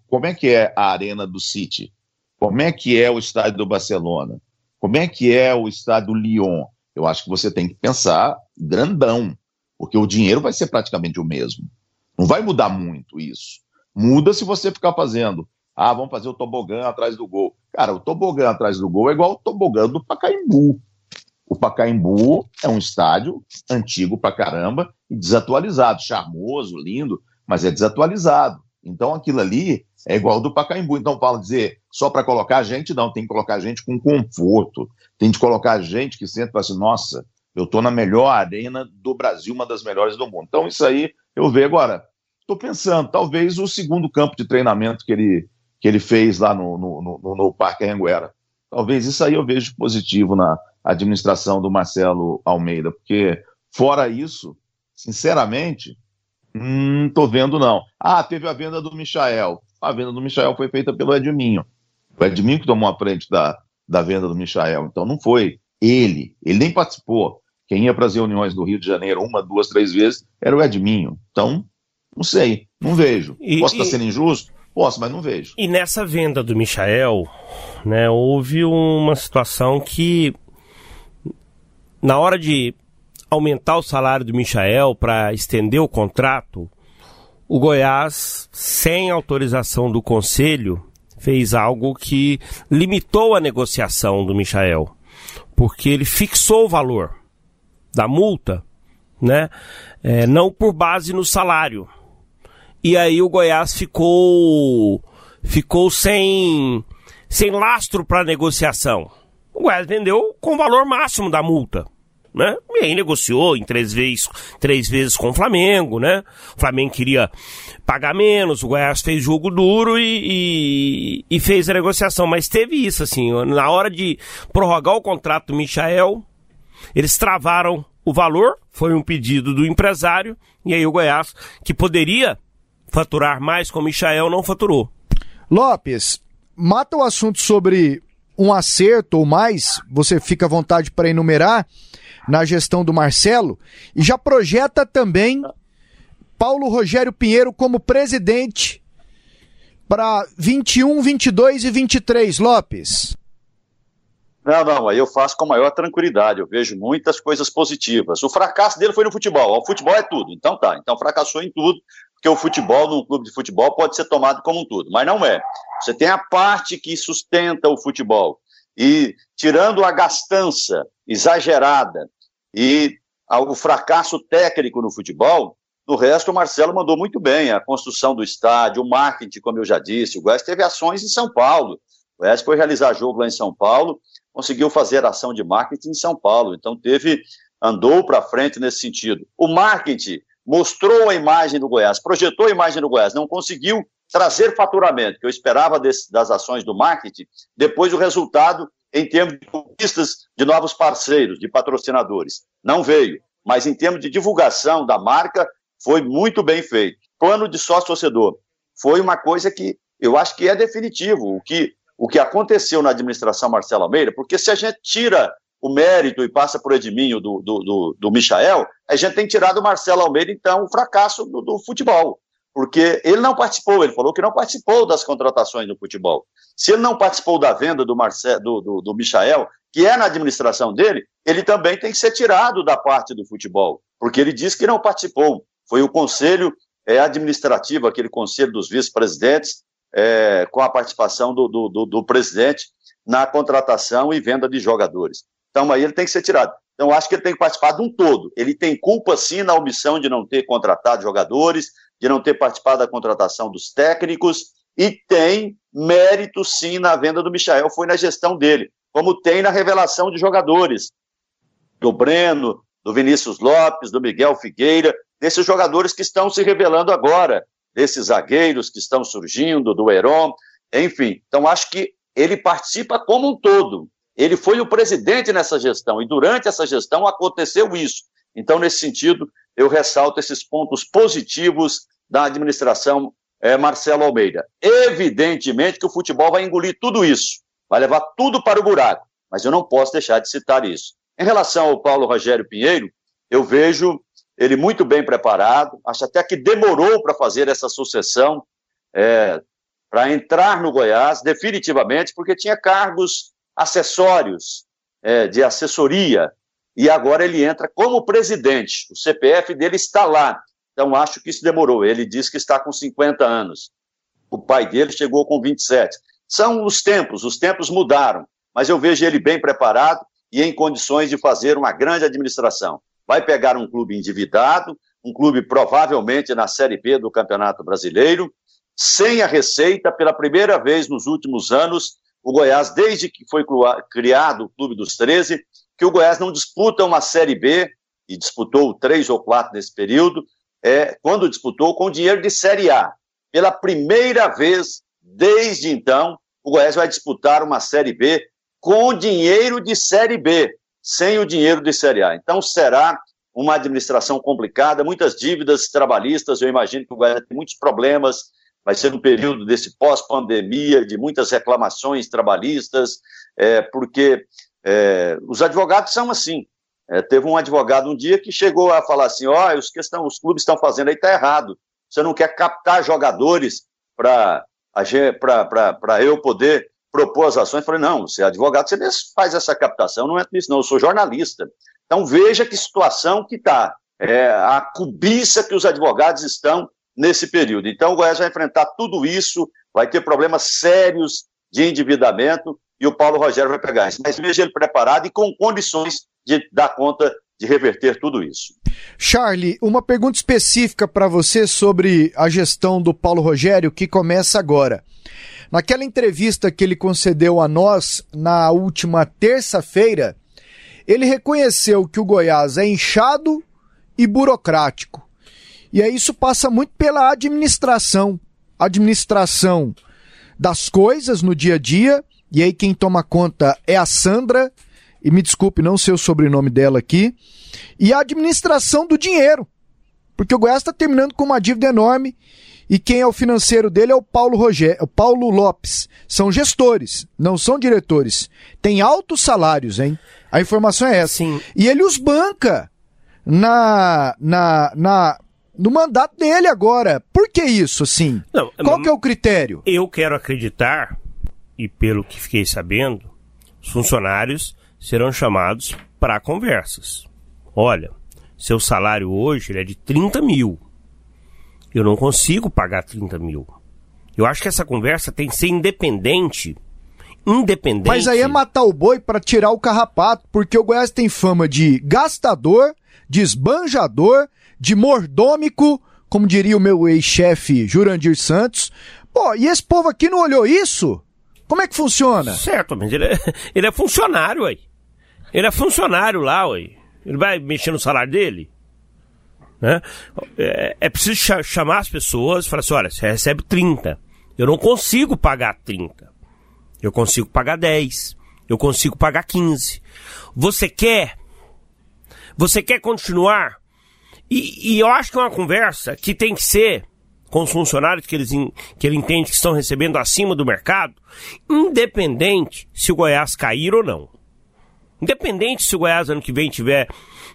Como é que é a arena do City? Como é que é o estádio do Barcelona? Como é que é o estádio do Lyon? Eu acho que você tem que pensar grandão, porque o dinheiro vai ser praticamente o mesmo. Não vai mudar muito isso. Muda se você ficar fazendo. Ah, vamos fazer o tobogã atrás do gol. Cara, o tobogã atrás do gol é igual o tobogã do Pacaembu. O Pacaembu é um estádio antigo pra caramba e desatualizado, charmoso, lindo, mas é desatualizado. Então aquilo ali é igual do Pacaembu. Então fala dizer só para colocar gente, não, tem que colocar gente com conforto. Tem de colocar gente que senta e fala assim, nossa, eu estou na melhor arena do Brasil, uma das melhores do mundo. Então isso aí eu vejo agora. Estou pensando, talvez o segundo campo de treinamento que ele, que ele fez lá no, no, no, no Parque Anguera. Talvez isso aí eu vejo positivo na administração do Marcelo Almeida, porque fora isso, sinceramente, não tô vendo, não. Ah, teve a venda do Michael. A venda do Michael foi feita pelo Edminho. O Edminho que tomou a frente da, da venda do Michael. Então não foi ele. Ele nem participou. Quem ia para as reuniões do Rio de Janeiro uma, duas, três vezes era o Edminho. Então, não sei, não vejo. E, Posso estar sendo injusto? Posso, mas não vejo. E nessa venda do Michael, né, houve uma situação que, na hora de aumentar o salário do Michael para estender o contrato, o Goiás, sem autorização do conselho, fez algo que limitou a negociação do Michael, porque ele fixou o valor. da multa, né? É, não por base no salário. E aí o Goiás ficou ficou sem sem lastro para negociação. O Goiás vendeu com o valor máximo da multa. Né? E aí negociou em três vezes, três vezes com o Flamengo, né? O Flamengo queria pagar menos, o Goiás fez jogo duro e, e, e, fez a negociação. Mas teve isso, assim, na hora de prorrogar o contrato do Michael, eles travaram o valor, foi um pedido do empresário, e aí o Goiás, que poderia faturar mais com o Michael, não faturou. Lopes, mata o assunto sobre um acerto ou mais, você fica à vontade para enumerar, na gestão do Marcelo, e já projeta também Paulo Rogério Pinheiro como presidente para 21, 22 e 23, Lopes. Não, não, aí eu faço com maior tranquilidade, eu vejo muitas coisas positivas. O fracasso dele foi no futebol, o futebol é tudo, então tá, então fracassou em tudo, porque o futebol, num clube de futebol, pode ser tomado como um tudo, mas não é. Você tem a parte que sustenta o futebol, e tirando a gastança exagerada e o fracasso técnico no futebol, no resto o Marcelo mandou muito bem, a construção do estádio, o marketing, como eu já disse, o Goiás teve ações em São Paulo, o Goiás foi realizar jogo lá em São Paulo, conseguiu fazer ação de marketing em São Paulo. Então teve, andou para frente nesse sentido. O marketing mostrou a imagem do Goiás, projetou a imagem do Goiás, não conseguiu trazer faturamento, que eu esperava desse, das ações do marketing, depois o resultado em termos de conquistas de novos parceiros, de patrocinadores. Não veio, mas em termos de divulgação da marca, foi muito bem feito. Plano de sócio-torcedor foi uma coisa que eu acho que é definitivo. O que o que aconteceu na administração Marcelo Almeida, porque se a gente tira o mérito e passa por Edminho do, do, do, do Michael, a gente tem tirado o Marcelo Almeida, então, o fracasso do, do futebol. Porque ele não participou, ele falou que não participou das contratações do futebol. Se ele não participou da venda do, Marcelo, do, do, do Michael, que é na administração dele, ele também tem que ser tirado da parte do futebol, porque ele disse que não participou. Foi o conselho é, administrativo, aquele conselho dos vice-presidentes, é, com a participação do, do, do, presidente na contratação e venda de jogadores. Então, aí ele tem que ser tirado. Então, acho que ele tem que participar de um todo. Ele tem culpa, sim, na omissão de não ter contratado jogadores, de não ter participado da contratação dos técnicos, e tem mérito, sim, na venda do Michael, foi na gestão dele, como tem na revelação de jogadores, do Breno, do Vinícius Lopes, do Miguel Figueira, desses jogadores que estão se revelando agora desses zagueiros que estão surgindo, do Heron, enfim. Então, acho que ele participa como um todo. Ele foi o presidente nessa gestão e durante essa gestão aconteceu isso. Então, nesse sentido, eu ressalto esses pontos positivos da administração é, Marcelo Almeida. Evidentemente que o futebol vai engolir tudo isso, vai levar tudo para o buraco, mas eu não posso deixar de citar isso. Em relação ao Paulo Rogério Pinheiro, eu vejo ele muito bem preparado, acho até que demorou para fazer essa sucessão, é, para entrar no Goiás, definitivamente, porque tinha cargos acessórios é, de assessoria, e agora ele entra como presidente. O CPF dele está lá. Então, acho que isso demorou. Ele diz que está com 50 anos. O pai dele chegou com 27. São os tempos, os tempos mudaram, mas eu vejo ele bem preparado e em condições de fazer uma grande administração vai pegar um clube endividado, um clube provavelmente na Série B do Campeonato Brasileiro, sem a receita, pela primeira vez nos últimos anos, o Goiás, desde que foi criado o Clube dos 13, que o Goiás não disputa uma Série B, e disputou três ou quatro nesse período, é, quando disputou com dinheiro de Série A. Pela primeira vez, desde então, o Goiás vai disputar uma Série B com dinheiro de Série B sem o dinheiro de Série A. Então será uma administração complicada, muitas dívidas trabalhistas, eu imagino que o Goiás tem muitos problemas, vai ser um período desse pós-pandemia, de muitas reclamações trabalhistas, é, porque é, os advogados são assim. É, teve um advogado um dia que chegou a falar assim: ó, oh, os, que estão, os clubes estão fazendo aí está errado. Você não quer captar jogadores para eu poder propor as ações, falei, não, você é advogado, você faz essa captação, não é isso, não, eu sou jornalista. Então veja que situação que está, é, a cobiça que os advogados estão nesse período. Então o Goiás vai enfrentar tudo isso, vai ter problemas sérios de endividamento e o Paulo Rogério vai pegar isso. Mas veja ele preparado e com condições de dar conta de reverter tudo isso. Charlie, uma pergunta específica para você sobre a gestão do Paulo Rogério que começa agora. Naquela entrevista que ele concedeu a nós na última terça-feira, ele reconheceu que o Goiás é inchado e burocrático. E aí isso passa muito pela administração. Administração das coisas no dia a dia. E aí quem toma conta é a Sandra. E me desculpe, não sei o sobrenome dela aqui. E a administração do dinheiro. Porque o Goiás está terminando com uma dívida enorme. E quem é o financeiro dele é o Paulo Rogério, o Paulo Lopes. São gestores, não são diretores. Tem altos salários, hein? A informação é essa. Sim. E ele os banca na, na, na, no mandato dele agora. Por que isso, assim? Não, Qual que é o critério? Eu quero acreditar, e pelo que fiquei sabendo, os funcionários serão chamados para conversas. Olha, seu salário hoje é de 30 mil. Eu não consigo pagar 30 mil. Eu acho que essa conversa tem que ser independente. Independente. Mas aí é matar o boi para tirar o carrapato, porque o Goiás tem fama de gastador, de esbanjador, de mordômico, como diria o meu ex-chefe Jurandir Santos. Pô, e esse povo aqui não olhou isso? Como é que funciona? Certo, mas ele é, ele é funcionário, aí. Ele é funcionário lá, ué. Ele vai mexer no salário dele? Né? É, é preciso cha- chamar as pessoas e falar assim: olha, você recebe 30. Eu não consigo pagar 30. Eu consigo pagar 10. Eu consigo pagar 15. Você quer? Você quer continuar? E, e eu acho que é uma conversa que tem que ser com os funcionários que, eles, que ele entende que estão recebendo acima do mercado, independente se o Goiás cair ou não. Independente se o Goiás ano que vem tiver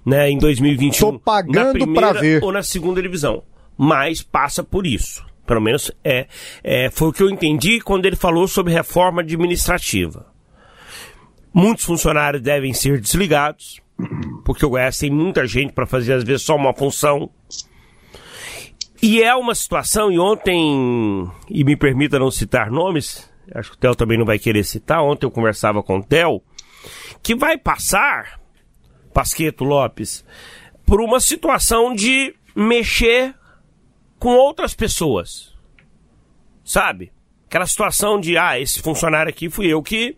né, em 2021 Tô pagando na primeira pra ver. ou na segunda divisão. Mas passa por isso. Pelo menos é, é, foi o que eu entendi quando ele falou sobre reforma administrativa. Muitos funcionários devem ser desligados, porque o Goiás tem muita gente para fazer, às vezes, só uma função. E é uma situação, e ontem, e me permita não citar nomes, acho que o Theo também não vai querer citar, ontem eu conversava com o Theo, que vai passar, Pasqueto Lopes, por uma situação de mexer com outras pessoas. Sabe? Aquela situação de, ah, esse funcionário aqui fui eu que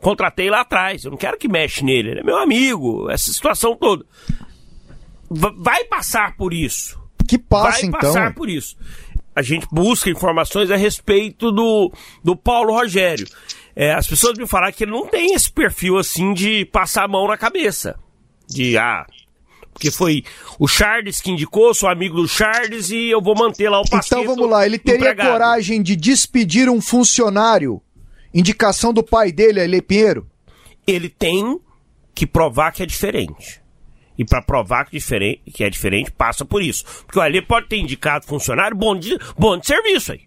contratei lá atrás. Eu não quero que mexe nele, ele é meu amigo. Essa situação toda. Va- Vai passar por isso. Que passa vai então. passar por isso. A gente busca informações a respeito do, do Paulo Rogério. É, as pessoas me falaram que ele não tem esse perfil assim de passar a mão na cabeça. De, ah, porque foi o Charles que indicou, sou amigo do Charles e eu vou manter lá o pastel. Então vamos lá, ele teria coragem de despedir um funcionário? Indicação do pai dele, Ele Pinheiro? Ele tem que provar que é diferente. E para provar que, diferente, que é diferente, passa por isso. Porque o Alê pode ter indicado funcionário bom de, bom de serviço aí.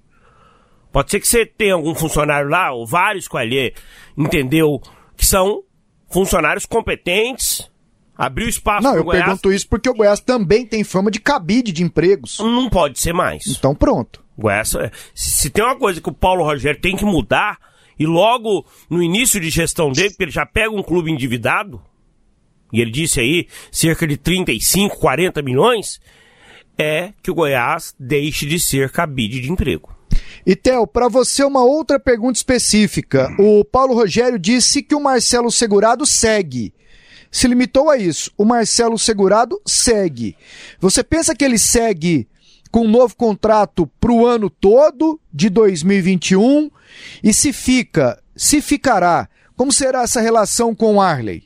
Pode ser que você tenha algum funcionário lá, ou vários que o Alê entendeu que são funcionários competentes, abriu espaço Não, eu Goiás, pergunto isso porque o Goiás também tem fama de cabide de empregos. não pode ser mais. Então pronto. Goiás, é, se, se tem uma coisa que o Paulo Rogério tem que mudar, e logo no início de gestão dele, porque ele já pega um clube endividado, e ele disse aí cerca de 35, 40 milhões, é que o Goiás deixe de ser cabide de emprego. E Theo, para você uma outra pergunta específica. O Paulo Rogério disse que o Marcelo Segurado segue. Se limitou a isso. O Marcelo Segurado segue. Você pensa que ele segue com um novo contrato para o ano todo de 2021? E se fica, se ficará, como será essa relação com o Arley?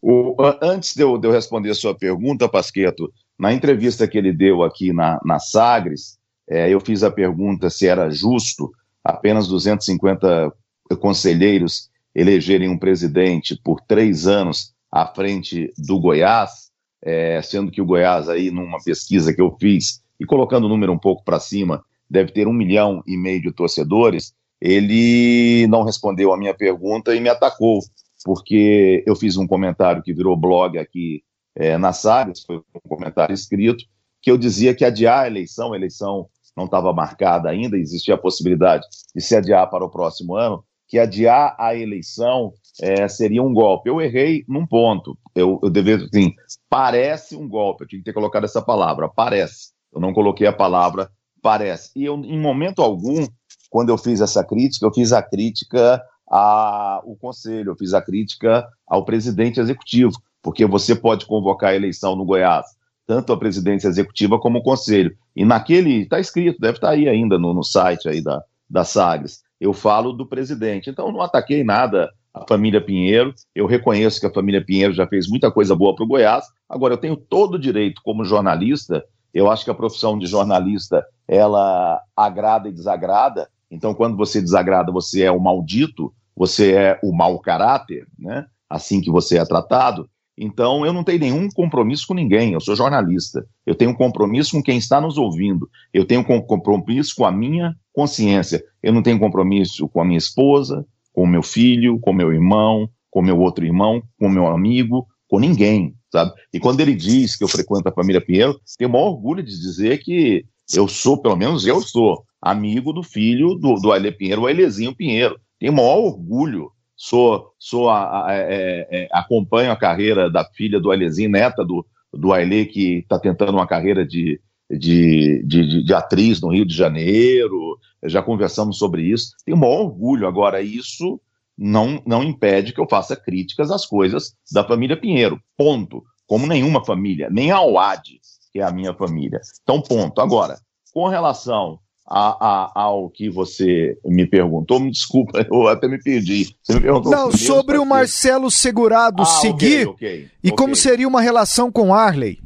O, antes de eu, de eu responder a sua pergunta, Pasqueto, na entrevista que ele deu aqui na, na Sagres, é, eu fiz a pergunta se era justo apenas 250 conselheiros elegerem um presidente por três anos à frente do Goiás, é, sendo que o Goiás, aí, numa pesquisa que eu fiz, e colocando o número um pouco para cima, deve ter um milhão e meio de torcedores, ele não respondeu a minha pergunta e me atacou porque eu fiz um comentário que virou blog aqui é, na Sagres, foi um comentário escrito, que eu dizia que adiar a eleição, a eleição não estava marcada ainda, existia a possibilidade de se adiar para o próximo ano, que adiar a eleição é, seria um golpe. Eu errei num ponto. Eu, eu deveria, assim, parece um golpe. Eu tinha que ter colocado essa palavra, parece. Eu não coloquei a palavra parece. E eu, em momento algum, quando eu fiz essa crítica, eu fiz a crítica ao Conselho, eu fiz a crítica ao presidente executivo, porque você pode convocar a eleição no Goiás, tanto a presidência executiva como o Conselho. E naquele, está escrito, deve estar tá aí ainda no, no site aí da, da Sagres, eu falo do presidente. Então, não ataquei nada a família Pinheiro, eu reconheço que a família Pinheiro já fez muita coisa boa para o Goiás, agora eu tenho todo o direito, como jornalista, eu acho que a profissão de jornalista, ela agrada e desagrada, então, quando você desagrada, você é o maldito, você é o mau caráter, né? Assim que você é tratado. Então, eu não tenho nenhum compromisso com ninguém, eu sou jornalista. Eu tenho um compromisso com quem está nos ouvindo. Eu tenho um compromisso com a minha consciência. Eu não tenho compromisso com a minha esposa, com o meu filho, com meu irmão, com meu outro irmão, com meu amigo, com ninguém, sabe? E quando ele diz que eu frequento a família Pinheiro, tenho o maior orgulho de dizer que eu sou, pelo menos eu sou, amigo do filho do, do Aile Pinheiro, o Ailezinho Pinheiro. Tenho o maior orgulho. Sou, sou a, a, é, é, acompanho a carreira da filha do Ailezinho, neta do, do Aile, que está tentando uma carreira de, de, de, de, atriz no Rio de Janeiro. Já conversamos sobre isso. Tenho o maior orgulho. Agora, isso não, não impede que eu faça críticas às coisas da família Pinheiro. Ponto. Como nenhuma família, nem a OAD, que é a minha família. Então, ponto. Agora, com relação a, a, ao que você me perguntou, me desculpa, eu até me perdi. Você me perguntou Não, sobre o Marcelo Segurado ah, seguir okay, okay, e okay. como seria uma relação com Arley.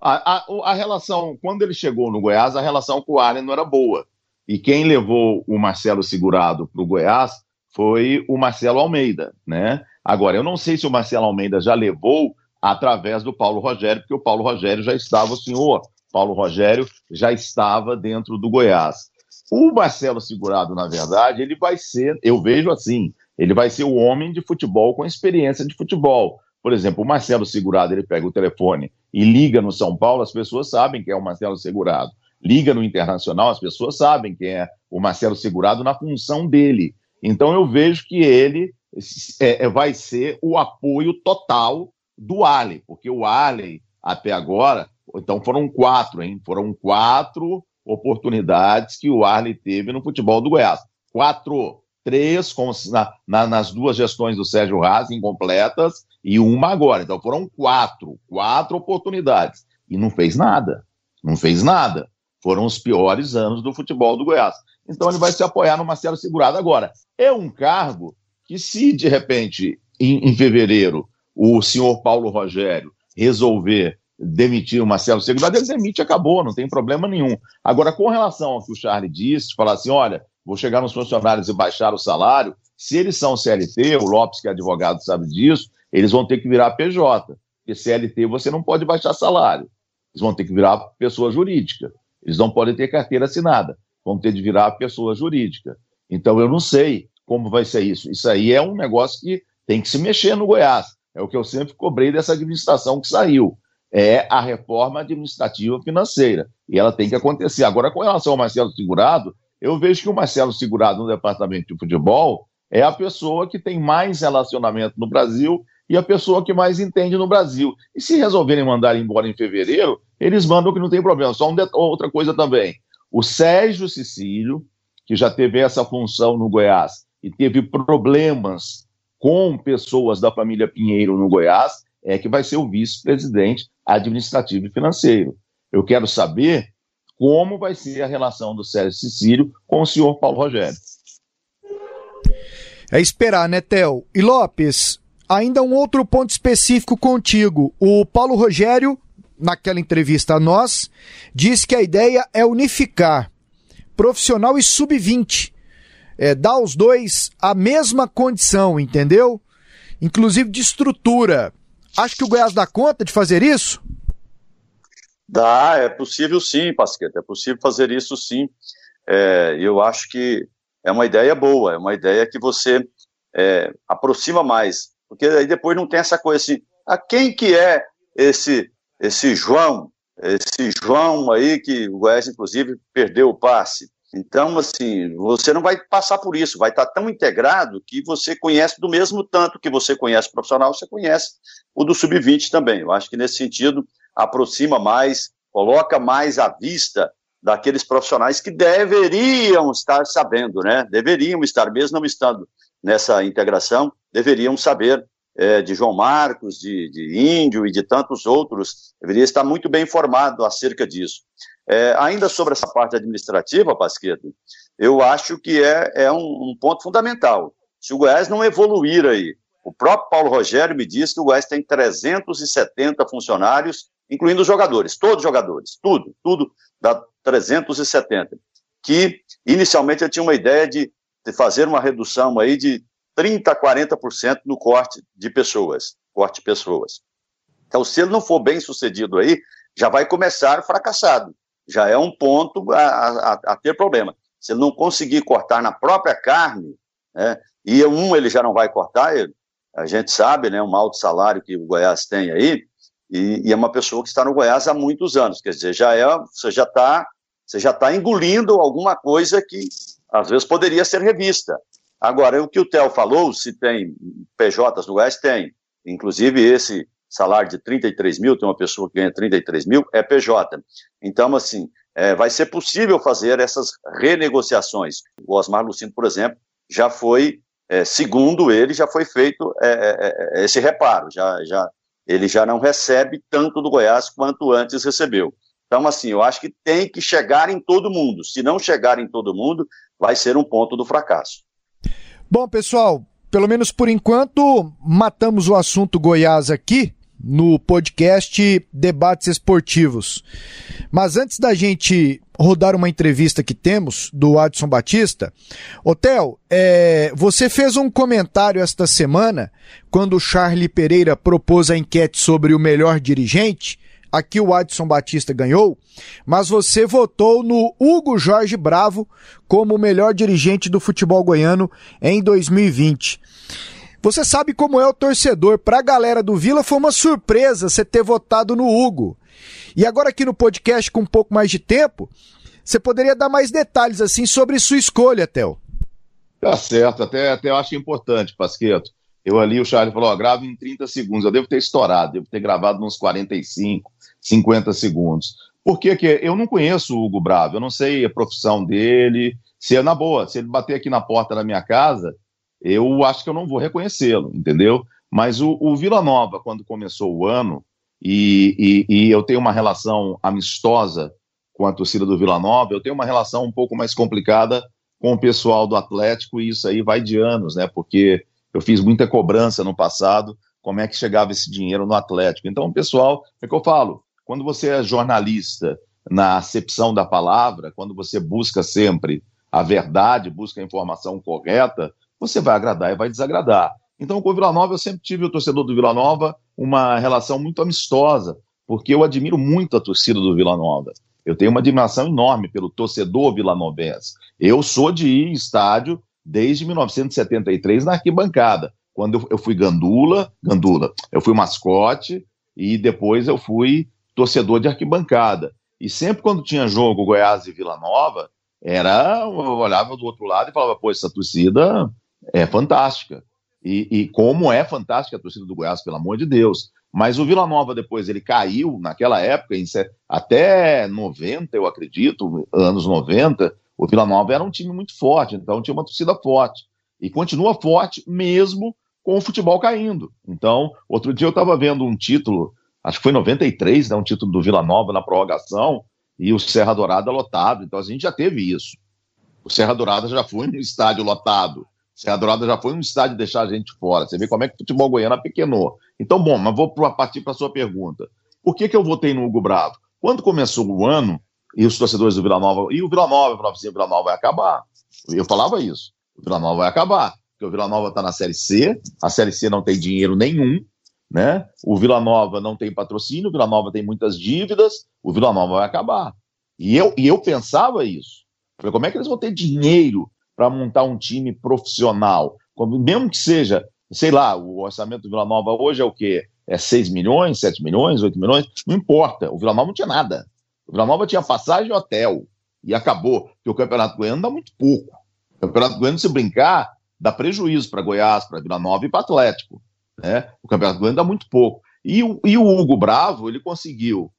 A, a, a, relação, quando ele chegou no Goiás, a relação com o Arley não era boa. E quem levou o Marcelo Segurado para o Goiás foi o Marcelo Almeida, né? Agora, eu não sei se o Marcelo Almeida já levou através do Paulo Rogério, porque o Paulo Rogério já estava, o senhor Paulo Rogério já estava dentro do Goiás. O Marcelo Segurado, na verdade, ele vai ser, eu vejo assim, ele vai ser o homem de futebol com experiência de futebol. Por exemplo, o Marcelo Segurado, ele pega o telefone e liga no São Paulo, as pessoas sabem quem é o Marcelo Segurado. Liga no Internacional, as pessoas sabem quem é o Marcelo Segurado na função dele. Então eu vejo que ele é, é vai ser o apoio total do Allen, porque o Allen, até agora, então foram quatro, hein? Foram quatro oportunidades que o Arley teve no futebol do Goiás. Quatro. Três com, na, na, nas duas gestões do Sérgio Reis incompletas e uma agora. Então foram quatro. Quatro oportunidades. E não fez nada. Não fez nada. Foram os piores anos do futebol do Goiás. Então ele vai se apoiar no Marcelo Segurado. Agora, é um cargo que, se de repente, em, em fevereiro, o senhor Paulo Rogério resolver demitir o Marcelo Segurado, ele demite, acabou, não tem problema nenhum. Agora, com relação ao que o Charlie disse, falar assim, olha, vou chegar nos funcionários e baixar o salário, se eles são CLT, o Lopes, que é advogado, sabe disso, eles vão ter que virar PJ, porque CLT você não pode baixar salário, eles vão ter que virar pessoa jurídica, eles não podem ter carteira assinada, vão ter de virar pessoa jurídica. Então, eu não sei como vai ser isso. Isso aí é um negócio que tem que se mexer no Goiás. É o que eu sempre cobrei dessa administração que saiu é a reforma administrativa financeira. E ela tem que acontecer. Agora, com relação ao Marcelo Segurado, eu vejo que o Marcelo Segurado no departamento de futebol é a pessoa que tem mais relacionamento no Brasil e a pessoa que mais entende no Brasil. E se resolverem mandar embora em fevereiro, eles mandam que não tem problema. Só outra coisa também. O Sérgio Cecílio, que já teve essa função no Goiás e teve problemas com pessoas da família Pinheiro no Goiás, é que vai ser o vice-presidente administrativo e financeiro. Eu quero saber como vai ser a relação do Sérgio Cecílio com o senhor Paulo Rogério. É esperar, né, Theo? E Lopes, ainda um outro ponto específico contigo. O Paulo Rogério, naquela entrevista a nós, disse que a ideia é unificar profissional e sub-20. É, dar aos dois a mesma condição, entendeu? Inclusive de estrutura. Acho que o Goiás dá conta de fazer isso? Dá, é possível sim, Pasqueta, é possível fazer isso sim. É, eu acho que é uma ideia boa, é uma ideia que você é, aproxima mais, porque aí depois não tem essa coisa assim, a quem que é esse esse João, esse João aí que o Goiás inclusive perdeu o passe, Então, assim, você não vai passar por isso, vai estar tão integrado que você conhece do mesmo tanto que você conhece o profissional, você conhece o do sub-20 também. Eu acho que nesse sentido aproxima mais, coloca mais à vista daqueles profissionais que deveriam estar sabendo, né? Deveriam estar, mesmo não estando nessa integração, deveriam saber é, de João Marcos, de, de Índio e de tantos outros, deveria estar muito bem informado acerca disso. É, ainda sobre essa parte administrativa, Pasqueto, eu acho que é, é um, um, ponto fundamental. Se o Goiás não evoluir aí, o próprio Paulo Rogério me disse que o Goiás tem 370 funcionários, incluindo os jogadores, todos os jogadores, tudo, tudo dá 370. Que inicialmente eu tinha uma ideia de, de fazer uma redução aí de 30% a 40% no corte de pessoas, corte de pessoas. Então, se ele não for bem sucedido aí, já vai começar fracassado. Já é um ponto a, a, a ter problema. Se ele não conseguir cortar na própria carne, né, e um ele já não vai cortar, ele, a gente sabe, né, um alto salário que o Goiás tem aí, e, e, é uma pessoa que está no Goiás há muitos anos, quer dizer, já é, você já está você já está engolindo alguma coisa que às vezes poderia ser revista. Agora, o que o Theo falou, se tem PJs no Goiás, tem. Inclusive, esse salário de 33 mil, tem uma pessoa que ganha 33 mil, é PJ. Então, assim, é, vai ser possível fazer essas renegociações. O Osmar Lucindo, por exemplo, já foi, é, segundo ele, já foi feito é, é, é esse reparo, já, já, ele já não recebe tanto do Goiás quanto antes recebeu. Então, assim, eu acho que tem que chegar em todo mundo. Se não chegar em todo mundo, vai ser um ponto do fracasso. Bom, pessoal, pelo menos por enquanto, matamos o assunto Goiás aqui no podcast Debates Esportivos. Mas antes da gente rodar uma entrevista que temos do Adson Batista, Hotel, é, você fez um comentário esta semana quando o Charlie Pereira propôs a enquete sobre o melhor dirigente Aqui o Adson Batista ganhou, mas você votou no Hugo Jorge Bravo como o melhor dirigente do futebol goiano em 2020. Você sabe como é o torcedor. Para a galera do Vila foi uma surpresa você ter votado no Hugo. E agora aqui no podcast com um pouco mais de tempo, você poderia dar mais detalhes assim sobre sua escolha, Theo. Tá certo, até, até eu acho importante, Pasqueto. Eu ali, o Charlie falou, ó, grava em 30 segundos. Eu devo ter estourado, devo ter gravado uns 45, 50 segundos. Por que, eu não conheço o Hugo Bravo, eu não sei a profissão dele, se é na boa, se ele bater aqui na porta da minha casa, eu acho que eu não vou reconhecê-lo, entendeu? Mas o, o Vila Nova, quando começou o ano, e, e, e, eu tenho uma relação amistosa com a torcida do Vila Nova, eu tenho uma relação um pouco mais complicada com o pessoal do Atlético, e isso aí vai de anos, né? Porque eu fiz muita cobrança no passado, como é que chegava esse dinheiro no Atlético. Então, pessoal, é que eu falo, quando você é jornalista na acepção da palavra, quando você busca sempre a verdade, busca a informação correta, você vai agradar e vai desagradar. Então, com o Vila Nova, eu sempre tive o torcedor do Vila Nova uma relação muito amistosa, porque eu admiro muito a torcida do Vila Nova. Eu tenho uma admiração enorme pelo torcedor vilanovense. Eu sou de ir estádio desde 1973 na arquibancada, quando eu fui gandula, gandula, eu fui mascote e depois eu fui torcedor de arquibancada. E sempre quando tinha jogo Goiás e Vila Nova, era eu olhava do outro lado e falava, pô, essa torcida é fantástica. E, e, como é fantástica a torcida do Goiás, pelo amor de Deus. Mas o Vila Nova depois ele caiu naquela época, em, até 90, eu acredito, anos 90, o Vila Nova era um time muito forte, então tinha uma torcida forte. E continua forte mesmo com o futebol caindo. Então, outro dia eu estava vendo um título, acho que foi 93, né, um título do Vila Nova na prorrogação, e o Serra Dourada lotado. Então a gente já teve isso. O Serra Dourada já foi um estádio lotado. O Serra Dourada já foi um estádio deixar a gente fora. Você vê como é que o futebol goiano apequenou. Então, bom, mas vou partir para a sua pergunta. Por que, que eu votei no Hugo Bravo? Quando começou o ano, e os torcedores do Vila Nova, e o Vila Nova, eu falava assim, o Vila Nova vai acabar. Eu falava isso, o Vila Nova vai acabar, porque o Vila Nova está na Série C, a Série C não tem dinheiro nenhum, né? O Vila Nova não tem patrocínio, o Vila Nova tem muitas dívidas, o Vila Nova vai acabar. E eu, e eu pensava isso. Falei, como é que eles vão ter dinheiro para montar um time profissional? Mesmo que seja, sei lá, o orçamento do Vila Nova hoje é o quê? É 6 milhões, 7 milhões, 8 milhões? Não importa. O Vila Nova não tinha nada. O Vila Nova tinha passagem e hotel. e acabou. Porque o Campeonato Goiano dá muito pouco. O Campeonato Goiano, se brincar, dá prejuízo para Goiás, para Vila Nova e para Atlético. Né? O Campeonato Goiano dá muito pouco. E, e o Hugo Bravo, ele conseguiu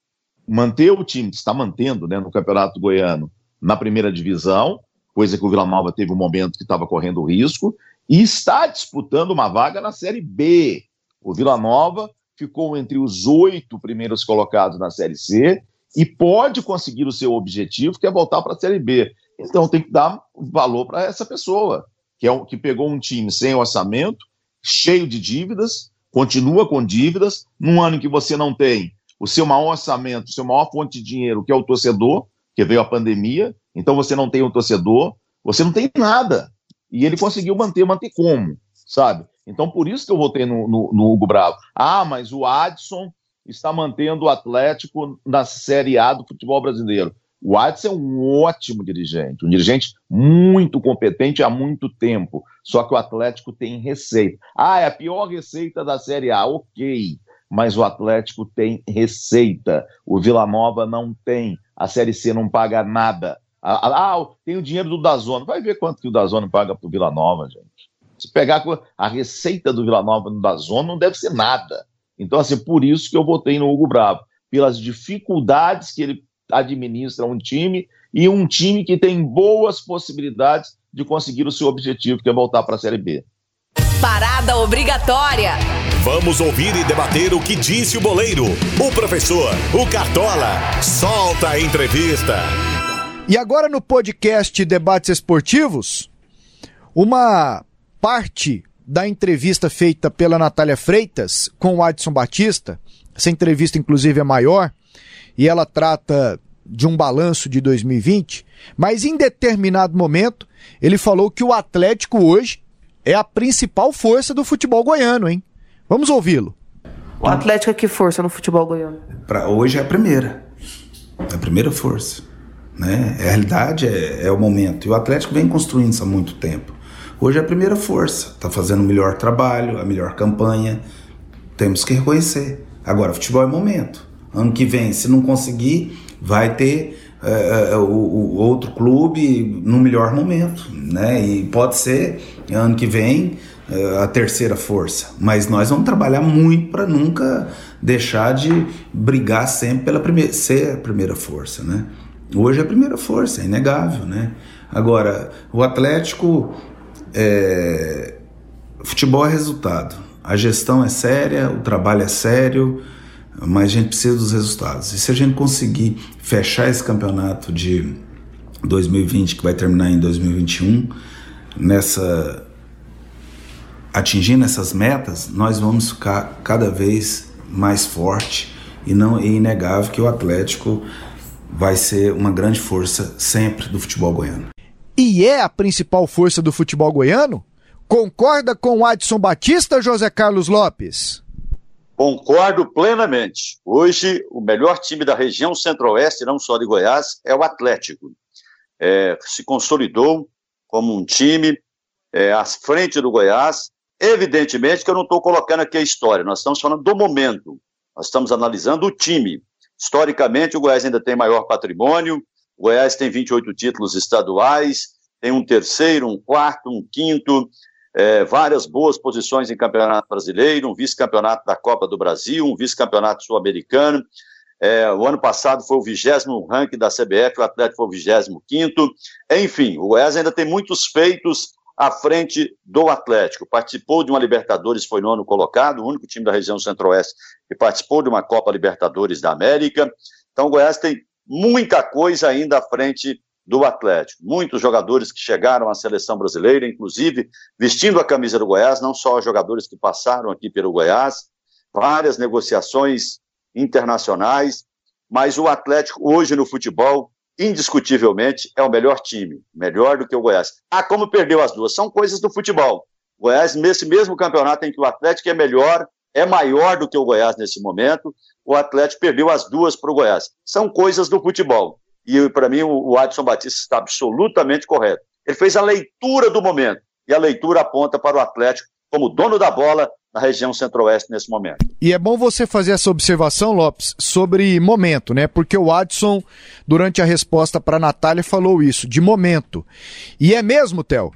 manter o time, está mantendo né, no Campeonato Goiano, na primeira divisão, coisa que o Vila Nova teve um momento que estava correndo risco, e está disputando uma vaga na Série B. O Vila Nova ficou entre os oito primeiros colocados na Série C e pode conseguir o seu objetivo, que é voltar para a Série B. Então tem que dar valor para essa pessoa, que, é um, que pegou um time sem orçamento, cheio de dívidas, continua com dívidas, num ano em que você não tem o seu maior orçamento, o seu maior fonte de dinheiro, que é o torcedor, que veio a pandemia, então você não tem o um torcedor, você não tem nada. E ele conseguiu manter, manter como, sabe? Então por isso que eu votei no, no, no Hugo Bravo. Ah, mas o Adson está mantendo o Atlético na Série A do futebol brasileiro. O Adson é um ótimo dirigente, um dirigente muito competente há muito tempo. Só que o Atlético tem receita. Ah, é a pior receita da Série A, ok. Mas o Atlético tem receita. O Vila Nova não tem. A Série C não paga nada. Ah, tem o dinheiro do Dazone. Vai ver quanto que o Dazone paga para o Vila Nova, gente. Se pegar a receita do Vila Nova no Dazone, não deve ser nada. Então, assim, por isso que eu votei no Hugo Bravo. Pelas dificuldades que ele administra um time e um time que tem boas possibilidades de conseguir o seu objetivo, que é voltar para a Série B. Parada obrigatória. Vamos ouvir e debater o que disse o boleiro, o professor, o Cartola. Solta a entrevista. E agora no podcast Debates Esportivos, uma parte da entrevista feita pela Natália Freitas com o Adson Batista. Essa entrevista, inclusive, é maior e ela trata de um balanço de 2020, mas em determinado momento ele falou que o Atlético hoje é a principal força do futebol goiano, hein? Vamos ouvi-lo. O Atlético é que força no futebol goiano? Para hoje é a primeira. É a primeira força. Né? A realidade é, é o momento. E o Atlético vem construindo isso há muito tempo. Hoje é a primeira força. Está fazendo o melhor trabalho, a melhor campanha. Temos que reconhecer. Agora, futebol é momento. Ano que vem, se não conseguir, vai ter é, o, o, outro clube no melhor momento, né? E pode ser ano que vem a terceira força, mas nós vamos trabalhar muito para nunca deixar de brigar sempre pela primeira, ser a primeira força, né? Hoje é a primeira força, é inegável, né? Agora, o Atlético, é, futebol é resultado, a gestão é séria, o trabalho é sério, mas a gente precisa dos resultados. E se a gente conseguir fechar esse campeonato de 2020, que vai terminar em 2021, nessa atingindo essas metas, nós vamos ficar cada vez mais forte e não é inegável que o Atlético vai ser uma grande força sempre do futebol goiano. E é a principal força do futebol goiano? Concorda com o Adson Batista, José Carlos Lopes? Concordo plenamente. Hoje, o melhor time da região centro-oeste, não só de Goiás, é o Atlético. É, se consolidou como um time é, à frente do Goiás. Evidentemente que eu não estou colocando aqui a história, nós estamos falando do momento, nós estamos analisando o time. Historicamente, o Goiás ainda tem maior patrimônio, o Goiás tem 28 títulos estaduais, tem um terceiro, um quarto, um quinto, é, várias boas posições em campeonato brasileiro, um vice-campeonato da Copa do Brasil, um vice-campeonato sul-americano. É, o ano passado foi o vigésimo ranking da CBF, o Atlético foi o vigésimo quinto. Enfim, o Goiás ainda tem muitos feitos à frente do Atlético. Participou de uma Libertadores, foi nono colocado, o único time da região centro-oeste que participou de uma Copa Libertadores da América. Então o Goiás tem muita coisa ainda à frente do Atlético. Muitos jogadores que chegaram à seleção brasileira, inclusive vestindo a camisa do Goiás, não só jogadores que passaram aqui pelo Goiás, várias negociações internacionais, mas o Atlético hoje no futebol, indiscutivelmente, é o melhor time, melhor do que o Goiás. Ah, como perdeu as duas? São coisas do futebol. O Goiás, nesse mesmo campeonato em que o Atlético é melhor, é maior do que o Goiás nesse momento, o Atlético perdeu as duas para o Goiás. São coisas do futebol. E para mim o Adson Batista está absolutamente correto. Ele fez a leitura do momento e a leitura aponta para o Atlético como dono da bola na região centro-oeste nesse momento. E é bom você fazer essa observação, Lopes, sobre momento, né? Porque o Adson, durante a resposta para a Natália, falou isso, de momento. E é mesmo, Theo?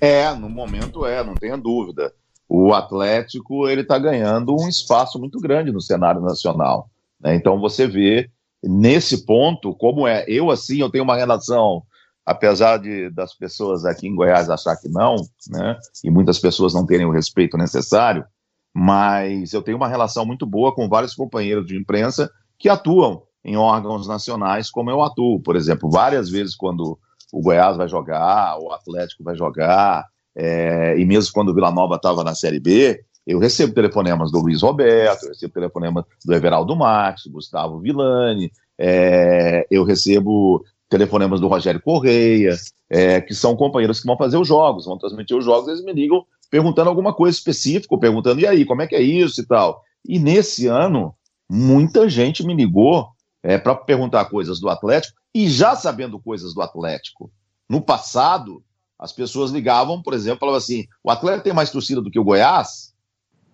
É, no momento é, não tenha dúvida. O Atlético ele está ganhando um espaço muito grande no cenário nacional. Né? Então você vê nesse ponto como é. Eu assim, eu tenho uma relação apesar de das pessoas aqui em Goiás achar que não, né, e muitas pessoas não terem o respeito necessário, mas eu tenho uma relação muito boa com vários companheiros de imprensa que atuam em órgãos nacionais como eu atuo, por exemplo, várias vezes quando o Goiás vai jogar, o Atlético vai jogar, é, e mesmo quando o Vila Nova estava na Série B, eu recebo telefonemas do Luiz Roberto, eu recebo telefonemas do Everaldo Marques, Gustavo Villani, é, eu recebo telefonemas do Rogério Correia, é, que são companheiros que vão fazer os jogos, vão transmitir os jogos, eles me ligam perguntando alguma coisa específica, perguntando, e aí, como é que é isso e tal. E nesse ano, muita gente me ligou é, para perguntar coisas do Atlético, e já sabendo coisas do Atlético. No passado, as pessoas ligavam, por exemplo, falavam assim: o Atlético tem mais torcida do que o Goiás?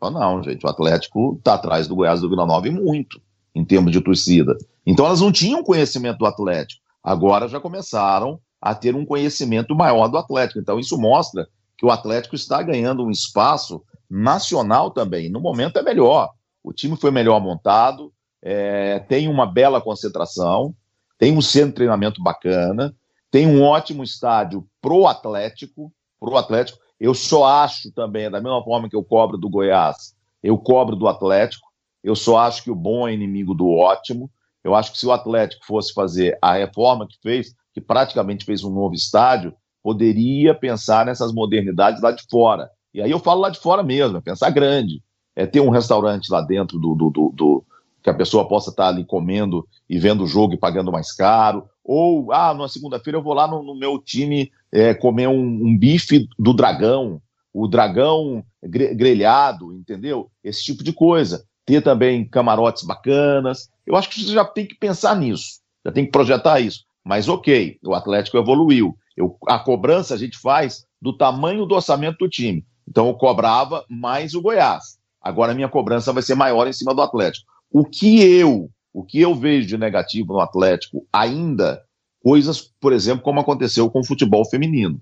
Eu, não, gente, o Atlético está atrás do Goiás do Vila Nova e muito, em termos de torcida. Então elas não tinham conhecimento do Atlético agora já começaram a ter um conhecimento maior do Atlético. Então, isso mostra que o Atlético está ganhando um espaço nacional também. No momento é melhor. O time foi melhor montado, é, tem uma bela concentração, tem um centro de treinamento bacana, tem um ótimo estádio pro Atlético, pro Atlético. Eu só acho também, da mesma forma que eu cobro do Goiás, eu cobro do Atlético. Eu só acho que o bom é inimigo do ótimo. Eu acho que se o Atlético fosse fazer a reforma que fez, que praticamente fez um novo estádio, poderia pensar nessas modernidades lá de fora. E aí eu falo lá de fora mesmo, é pensar grande. É ter um restaurante lá dentro do, do, do, do que a pessoa possa estar ali comendo e vendo o jogo e pagando mais caro. Ou, ah, numa segunda-feira eu vou lá no, no meu time é, comer um, um, bife do dragão, o dragão grelhado, entendeu? Esse tipo de coisa. Ter também camarotes bacanas, eu acho que você já tem que pensar nisso, já tem que projetar isso. Mas ok, o Atlético evoluiu. Eu, a cobrança a gente faz do tamanho do orçamento do time. Então eu cobrava mais o Goiás. Agora a minha cobrança vai ser maior em cima do Atlético. O que eu, o que eu vejo de negativo no Atlético ainda, coisas, por exemplo, como aconteceu com o futebol feminino.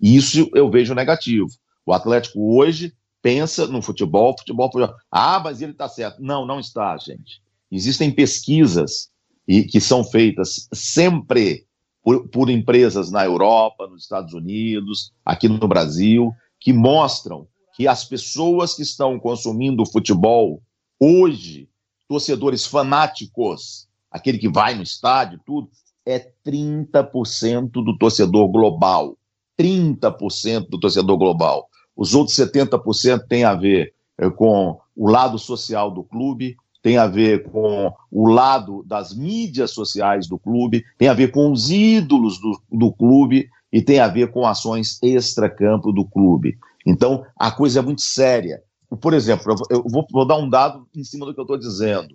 Isso eu vejo negativo. O Atlético hoje pensa no futebol, futebol, futebol. Ah, mas ele está certo. Não, não está, gente. Existem pesquisas e, que são feitas sempre por, por empresas na Europa, nos Estados Unidos, aqui no Brasil, que mostram que as pessoas que estão consumindo futebol hoje, torcedores fanáticos, aquele que vai no estádio, tudo, é 30% do torcedor global. 30% do torcedor global. Os outros 70% tem a ver eh, com o lado social do clube, tem a ver com o lado das mídias sociais do clube, tem a ver com os ídolos do, do clube e tem a ver com ações extra-campo do clube. Então, a coisa é muito séria. Por exemplo, eu vou, vou dar um dado em cima do que eu estou dizendo.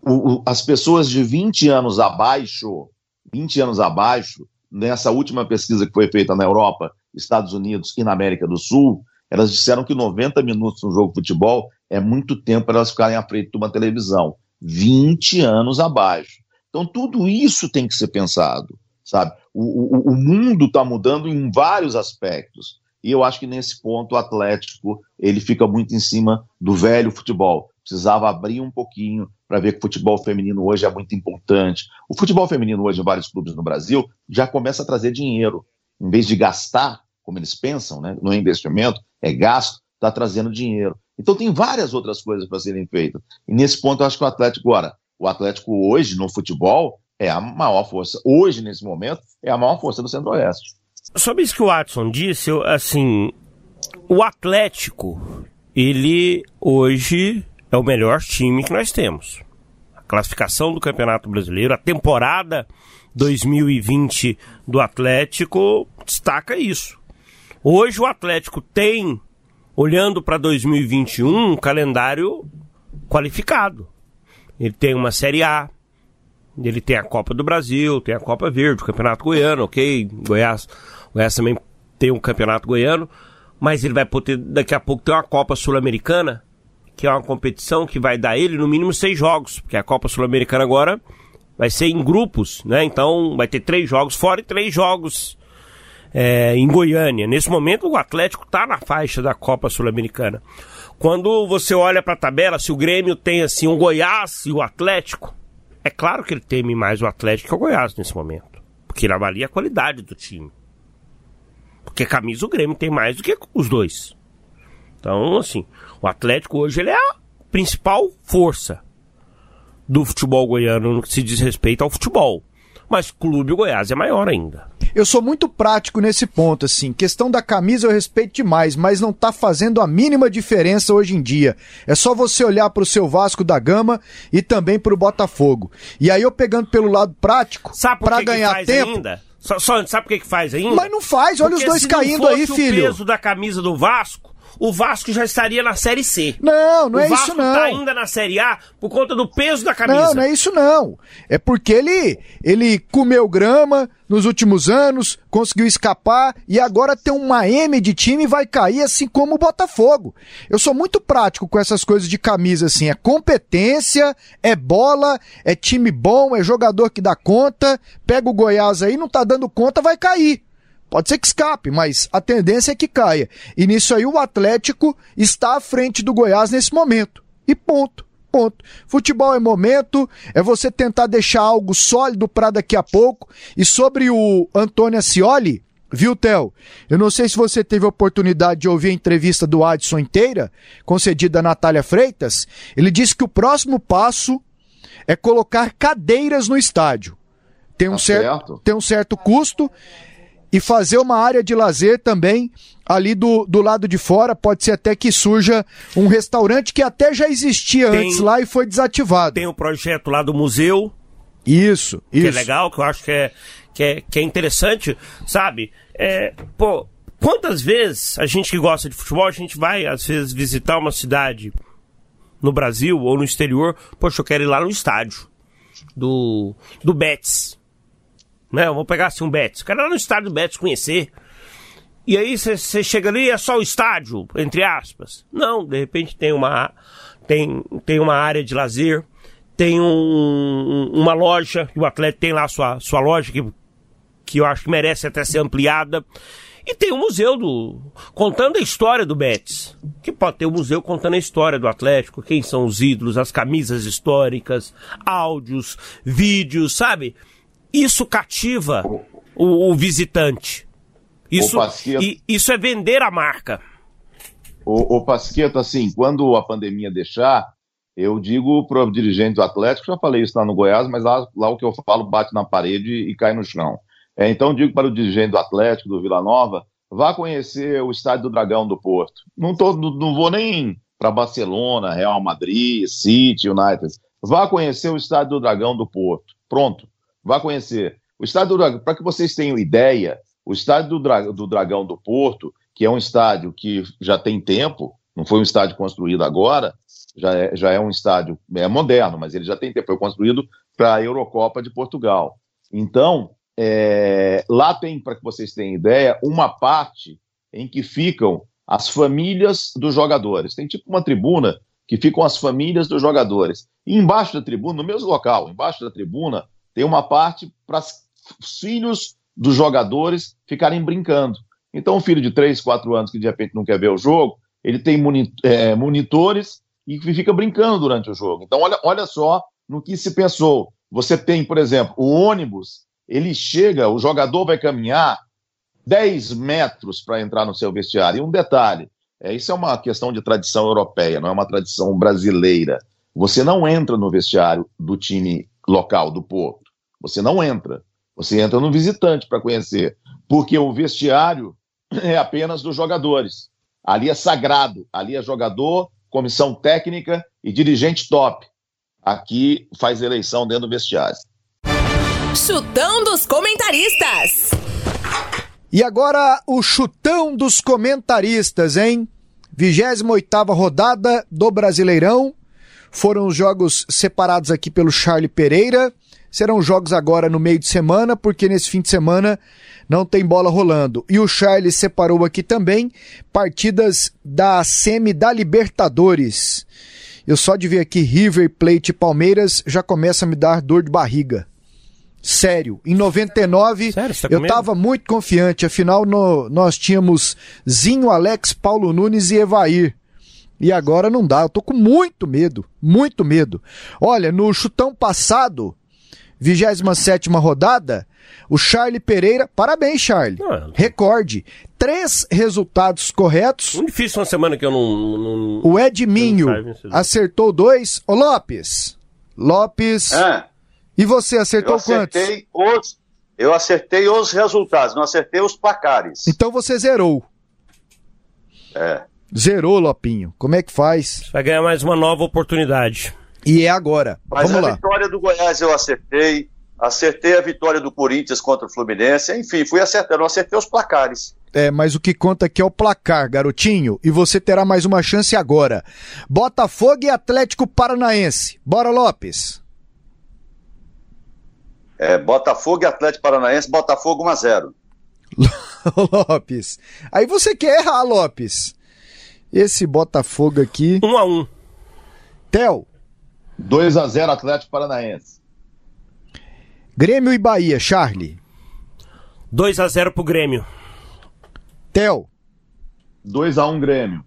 O, o, as pessoas de 20 anos abaixo, 20 anos abaixo, nessa última pesquisa que foi feita na Europa, Estados Unidos e na América do Sul, elas disseram que 90 minutos no jogo de futebol é muito tempo para elas ficarem à frente de uma televisão. 20 anos abaixo. Então, tudo isso tem que ser pensado, sabe? O, o, o mundo está mudando em vários aspectos. E eu acho que nesse ponto o Atlético ele fica muito em cima do velho futebol. Precisava abrir um pouquinho para ver que o futebol feminino hoje é muito importante. O futebol feminino hoje em vários clubes no Brasil já começa a trazer dinheiro. Em vez de gastar, como eles pensam, né, no investimento, é gasto, está trazendo dinheiro. Então tem várias outras coisas para serem feitas. E nesse ponto eu acho que o Atlético agora, o Atlético hoje no futebol é a maior força, hoje nesse momento é a maior força do Centro-Oeste. Sobre isso que o Watson disse, eu, assim, o Atlético, ele hoje é o melhor time que nós temos. A classificação do Campeonato Brasileiro, a temporada 2020 do Atlético destaca isso. Hoje o Atlético tem olhando para 2021, um calendário qualificado. Ele tem uma Série A, ele tem a Copa do Brasil, tem a Copa Verde, o Campeonato Goiano, ok? Goiás, Goiás também tem um Campeonato Goiano, mas ele vai poder daqui a pouco ter uma Copa Sul-Americana, que é uma competição que vai dar ele no mínimo seis jogos, porque a Copa Sul-Americana agora vai ser em grupos, né? Então vai ter três jogos fora e três jogos é, em Goiânia. Nesse momento o Atlético está na faixa da Copa Sul-Americana. Quando você olha para a tabela, se o Grêmio tem assim um Goiás e o Atlético, é claro que ele teme mais o Atlético que o Goiás nesse momento, porque ele avalia a qualidade do time. Porque camisa o Grêmio tem mais do que os dois. Então, assim, o Atlético hoje ele é a principal força do futebol goiano no que se diz respeito ao futebol. Mas Clube Goiás é maior ainda. Eu sou muito prático nesse ponto, assim. Questão da camisa eu respeito demais, mas não tá fazendo a mínima diferença hoje em dia. É só você olhar pro seu Vasco da Gama e também pro Botafogo. E aí eu pegando pelo lado prático, que ganhar tempo. ainda? Só, só- sabe por que, que faz ainda? Mas não faz, olha Porque os dois caindo aí, filho. o peso da camisa do Vasco, o Vasco já estaria na Série C. Não, não o é Vasco isso não. tá ainda na Série A por conta do peso da camisa. Não, não é isso não. É porque ele ele comeu grama nos últimos anos, conseguiu escapar e agora tem uma M de time e vai cair assim como o Botafogo. Eu sou muito prático com essas coisas de camisa assim, é competência, é bola, é time bom, é jogador que dá conta. Pega o Goiás aí, não tá dando conta, vai cair. Pode ser que escape, mas a tendência é que caia. E nisso aí o Atlético está à frente do Goiás nesse momento. E ponto. Ponto. Futebol é momento, é você tentar deixar algo sólido para daqui a pouco. E sobre o Antônio Ascioli, viu, Theo? Eu não sei se você teve a oportunidade de ouvir a entrevista do Adson inteira, concedida a Natália Freitas. Ele disse que o próximo passo é colocar cadeiras no estádio. Tem um, Tá certo, certo. tem um certo custo e fazer uma área de lazer também ali do, do lado de fora. Pode ser até que surja um restaurante que até já existia Tem- antes lá e foi desativado. Tem o projeto lá do museu, Isso, que isso. é legal, que eu acho que é, que é, que é interessante, sabe? É, pô, quantas vezes a gente que gosta de futebol, a gente vai, às vezes, visitar uma cidade no Brasil ou no exterior, poxa, eu quero ir lá no estádio do, do Betis. Né? Eu vou pegar assim um Betis. Quero ir lá no estádio do Betis conhecer. E aí você chega ali e é só o estádio, entre aspas. Não, de repente tem uma, tem, tem uma área de lazer, tem um- uma loja, o atleta tem lá sua, sua loja, que, que eu acho que merece até ser ampliada. E tem o museu do. contando a história do Betis. Que pode ter o museu contando a história do Atlético, quem são os ídolos, as camisas históricas, áudios, vídeos, sabe? Isso cativa o, o visitante. Isso, Pasqueto. e- isso é vender a marca. O, o Pasqueto, assim, quando a pandemia deixar, eu digo para o dirigente do Atlético, já falei isso lá no Goiás, mas lá, lá o que eu falo bate na parede e cai no chão. É, então digo para o dirigente do Atlético, do Vila Nova, vá conhecer o estádio do Dragão do Porto. Não, tô, não vou nem para Barcelona, Real Madrid, City, United. Vá conhecer o estádio do Dragão do Porto. Pronto, vá conhecer. O estádio do Dragão, para que vocês tenham ideia, o estádio do, Dra- do Dragão do Porto, que é um estádio que já tem tempo, não foi um estádio construído agora, já é, já é um estádio é moderno, mas ele já tem tempo, foi construído para a Eurocopa de Portugal. Então, é, lá tem, para que vocês tenham ideia, uma parte em que ficam as famílias dos jogadores. Tem tipo uma tribuna que ficam as famílias dos jogadores. E embaixo da tribuna, no mesmo local, embaixo da tribuna, tem uma parte para os filhos dos jogadores ficarem brincando. Então, um filho de 3, 4 anos que de repente não quer ver o jogo, ele tem é, monitores e fica brincando durante o jogo. Então, olha, olha só no que se pensou. Você tem, por exemplo, o ônibus, ele chega, o jogador vai caminhar 10 metros para entrar no seu vestiário. E um detalhe: é, isso é uma questão de tradição europeia, não é uma tradição brasileira. Você não entra no vestiário do time local, do Porto. Você não entra. Você entra no visitante para conhecer. Porque o vestiário é apenas dos jogadores. Ali é sagrado. Ali é jogador, comissão técnica e dirigente top. Aqui faz eleição dentro do vestiário. Chutão dos comentaristas. E agora o chutão dos comentaristas, hein? 28ª rodada do Brasileirão. Foram os jogos separados aqui pelo Charlie Pereira. Serão jogos agora no meio de semana, porque nesse fim de semana não tem bola rolando. E o Charles separou aqui também partidas da semi da Libertadores. Eu só de ver aqui River Plate e Palmeiras já começa a me dar dor de barriga. Sério, em 99 Sério, tá eu com medo? tava muito confiante, afinal no- nós tínhamos Zinho, Alex, Paulo Nunes e Evair. E agora não dá, eu tô com muito medo, muito medo. Olha, no chutão passado, 27 rodada, o Charlie Pereira, parabéns Charlie, Não, recorde, três resultados corretos, Muito difícil uma semana que eu não. não- o Edminho Eu acertou dois, ô Lopes, Lopes, É, e você eu acertou quantos? acertei os, eu acertei os resultados, não acertei os placares. Então você zerou. É. Zerou, Lopinho. Como é que faz? Vai ganhar mais uma nova oportunidade. E é agora. Mas Vamos a lá. vitória do Goiás eu acertei, acertei a vitória do Corinthians contra o Fluminense, enfim, fui acertando, eu acertei os placares. É, mas o que conta aqui é o placar, garotinho. E você terá mais uma chance agora. Botafogo e Atlético Paranaense. Bora, Lopes. É, Botafogo e Atlético Paranaense, Botafogo 1 a 0 Ô, Lopes. Aí você quer errar, Lopes. Esse Botafogo aqui. Um a um. Tel, 2 a 0 Atlético Paranaense. Grêmio e Bahia, Charlie. 2 a 0 pro Grêmio. Tel, 2 a 1 Grêmio.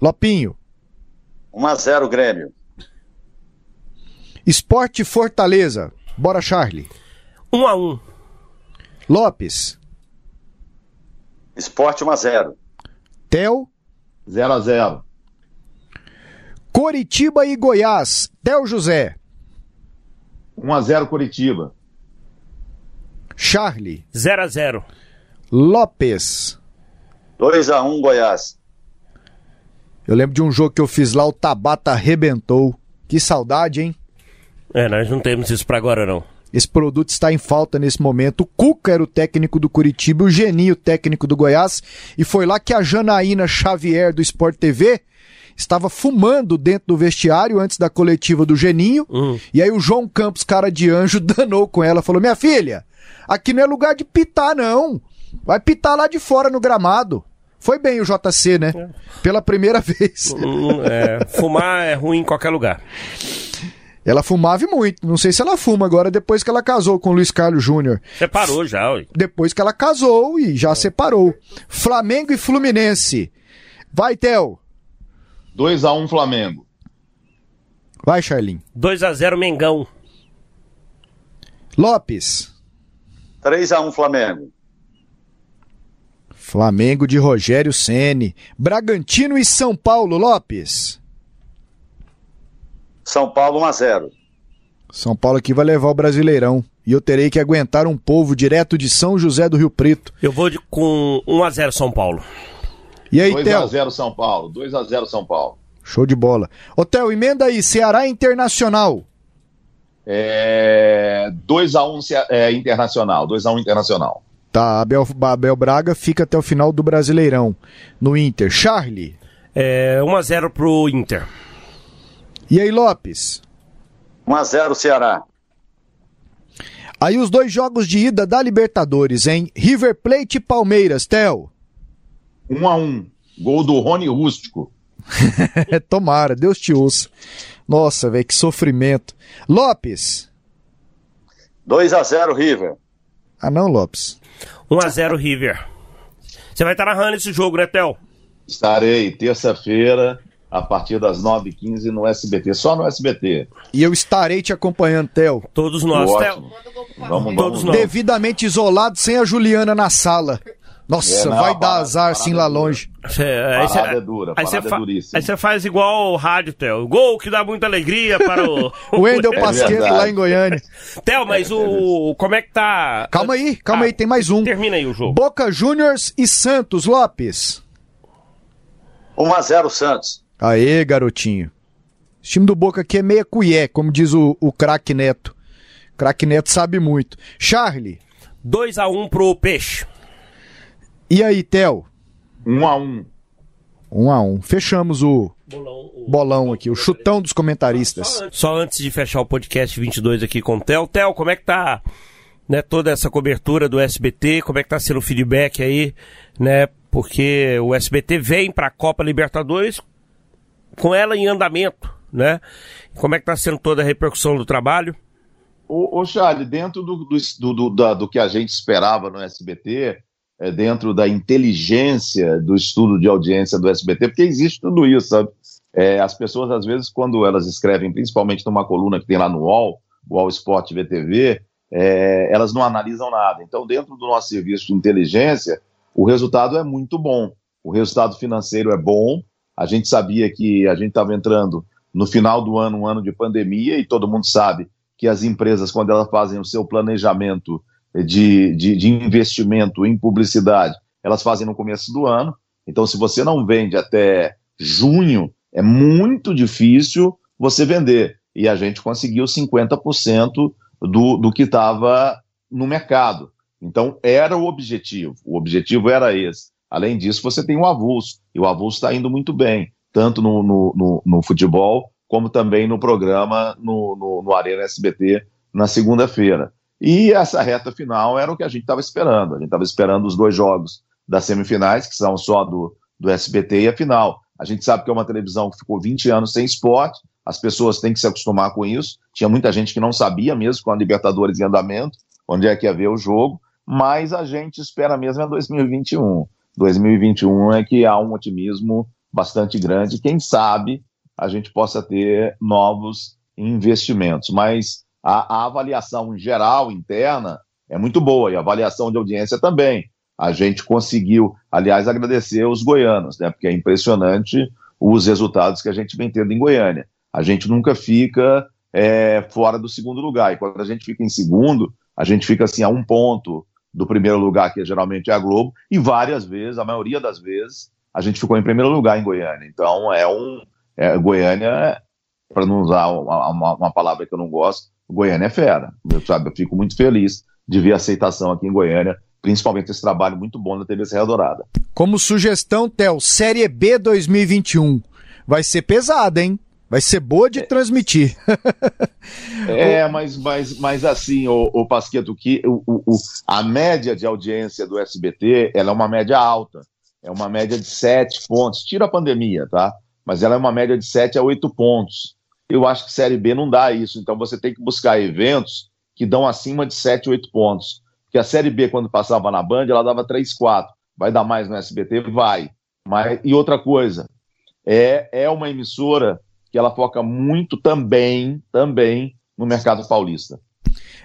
Lopinho. 1 a 0 Grêmio. Esporte Fortaleza. Bora, Charlie. 1 a 1. Lopes. Esporte 1 a 0 Tel, 0 a 0 Coritiba e Goiás. Tel José. 1 a 0 Curitiba. Charlie. 0 a 0. Lopes. 2 a 1 Goiás. Eu lembro de um jogo que eu fiz lá, o Tabata arrebentou. Que saudade, hein? É, nós não temos isso pra agora, não. Esse produto está em falta nesse momento. O Cuca era o técnico do Curitiba, o Geninho, o técnico do Goiás. E foi lá que a Janaína Xavier do Sport TV estava fumando dentro do vestiário antes da coletiva do Geninho. E aí o João Campos, cara de anjo, danou com ela. Falou: Minha filha, aqui não é lugar de pitar, não. Vai pitar lá de fora no gramado. Foi bem o JC, né? Pela primeira vez. Hum, é, fumar é ruim em qualquer lugar. Ela fumava muito. Não sei se ela fuma agora depois que ela casou com o Luiz Carlos Júnior. Separou já, ué. Depois que ela casou e já separou. Flamengo e Fluminense. Vai, Theo. 2 a 1 Flamengo. Vai, Charlin. 2 a 0 Mengão. Lopes. 3 a 1 Flamengo. Flamengo de Rogério Ceni. Bragantino e São Paulo, Lopes. São Paulo 1 a 0 São Paulo aqui vai levar o Brasileirão. E eu terei que aguentar um povo direto de São José do Rio Preto. Eu vou de, com 1 a 0 São Paulo. E aí, 2 a Theo? 0 São Paulo. 2 a 0 São Paulo. Show de bola. Ô, Theo, emenda aí. Ceará Internacional. É, 2 a 1 Ce- é, Internacional. 2 a 1 Internacional. Tá, Abel, Abel Braga fica até o final do Brasileirão. No Inter. Charlie. É, 1 a 0 pro Inter. E aí, Lopes? 1 a 0 Ceará. Aí os dois jogos de ida da Libertadores, hein? River Plate e Palmeiras, Theo. 1 a 1 Gol do Rony Rústico. Tomara, Deus te ouça. Nossa, velho, que sofrimento. Lopes. 2 a 0 River. Ah, não, Lopes. 1 a 0 River. Você vai estar narrando esse jogo, né, Theo? Estarei terça-feira, a partir das 9h15 no SBT. Só no SBT. E eu estarei te acompanhando, Theo. Todos nós. Theo. Vamos, Todos vamos. nós. Devidamente isolado, sem a Juliana na sala. Nossa, É, não, vai dar parada- azar assim lá parada é dura. longe. Cê- aí cê- Parada é dura, aí parada é duríssima. Aí você faz igual o rádio, Theo. Gol que dá muita alegria para o. O Wendel É lá em Goiânia. Theo, mas o. Como é que tá. Calma aí, calma Ah, aí, tem mais um. Termina aí o jogo. Boca Juniors e Santos, Lopes. 1 a 0 Santos. Aê, garotinho. Esse time do Boca aqui é meia cuié, como diz o, o craque Neto. Craque Neto sabe muito. Charlie. 2 a 1 pro Peixe. E aí, Theo? 1 a 1 Um a um. Fechamos o bolão, aqui, o chutão dos comentaristas. Só antes, só antes de fechar o podcast 22 aqui com o Theo. Theo, como é que tá né, toda essa cobertura do SBT? Como é que tá sendo o feedback aí, né? Porque o SBT vem para a Copa Libertadores com ela em andamento, né? Como é que tá sendo toda a repercussão do trabalho? Ô, ô Charlie, dentro do, do, do, da, do que a gente esperava no SBT, dentro da inteligência do estudo de audiência do SBT, porque existe tudo isso, sabe? É, as pessoas, às vezes, quando elas escrevem, principalmente numa coluna que tem lá no UOL, UOL Sport VTV, é, elas não analisam nada. Então, dentro do nosso serviço de inteligência, o resultado é muito bom. O resultado financeiro é bom. A gente sabia que a gente estava entrando no final do ano, um ano de pandemia, e todo mundo sabe que as empresas, quando elas fazem o seu planejamento de, de, de, investimento em publicidade, elas fazem no começo do ano. Então, se você não vende até junho, é muito difícil você vender. E a gente conseguiu 50% do, do que estava no mercado. Então, era o objetivo. O objetivo era esse. Além disso, você tem o avulso. E o avulso está indo muito bem, tanto no, no, no, no, futebol, como também no programa no, no, no Arena SBT na segunda-feira. E essa reta final era o que a gente estava esperando. A gente estava esperando os dois jogos das semifinais, que são só do, do SBT, e a final. A gente sabe que é uma televisão que ficou 20 anos sem esporte, as pessoas têm que se acostumar com isso. Tinha muita gente que não sabia mesmo com a Libertadores em andamento, onde é que ia ver o jogo, mas a gente espera mesmo é 2021. 2021 é que há um otimismo bastante grande. Quem sabe a gente possa ter novos investimentos. Mas a, a, avaliação geral, interna, é muito boa, e a avaliação de audiência também. A gente conseguiu, aliás, agradecer os goianos, né, porque é impressionante os resultados que a gente vem tendo em Goiânia. A gente nunca fica é, fora do segundo lugar, e quando a gente fica em segundo, a gente fica assim a um ponto do primeiro lugar, que geralmente é a Globo, e várias vezes, a maioria das vezes, a gente ficou em primeiro lugar em Goiânia. Então, é um. É, Goiânia, para não usar uma, uma, uma palavra que eu não gosto, Goiânia é fera. Eu, sabe, eu fico muito feliz de ver a aceitação aqui em Goiânia, principalmente esse trabalho muito bom da TV Serra Dourada. Como sugestão, Tel, Série B 2021 vai ser pesada, hein? Vai ser boa de é. transmitir. é, mas, mas, mas assim, o, o Pasqueto, que o, o, a média de audiência do SBT ela é uma média alta. É uma média de sete pontos. Tira a pandemia, tá? Mas ela é uma média de sete a oito pontos eu acho que Série B não dá isso. Então você tem que buscar eventos que dão acima de 7, 8 pontos. Porque a Série B, quando passava na Band, ela dava 3, 4. Vai dar mais no SBT? Vai. Mas, e outra coisa, é, é uma emissora que ela foca muito também, também no mercado paulista.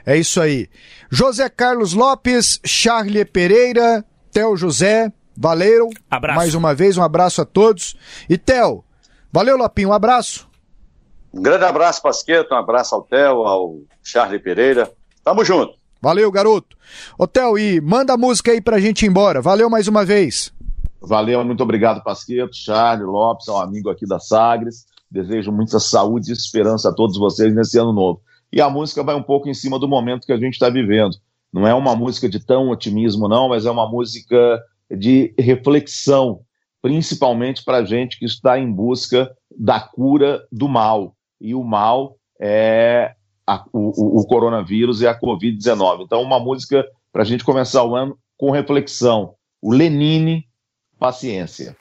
É isso aí. José Carlos Lopes, Charlie Pereira, Theo José, valeu. Abraço. Mais uma vez, um abraço a todos. E Theo, valeu, Lopinho, um abraço. Um grande abraço, Pasqueto, um abraço ao Theo, ao Charlie Pereira. Tamo junto. Valeu, garoto. Ô, Theo, e manda a música aí pra gente ir embora. Valeu mais uma vez. Valeu, muito obrigado, Pasqueto, Charlie, Lopes, um amigo aqui da Sagres. Desejo muita saúde e esperança a todos vocês nesse ano novo. E a música vai um pouco em cima do momento que a gente está vivendo. Não é uma música de tão otimismo, não, mas é uma música de reflexão, principalmente para gente que está em busca da cura do mal e o mal é a, o, o, coronavírus e a Covid-19. Então, uma música para a gente começar o ano com reflexão. O Lenine, Paciência.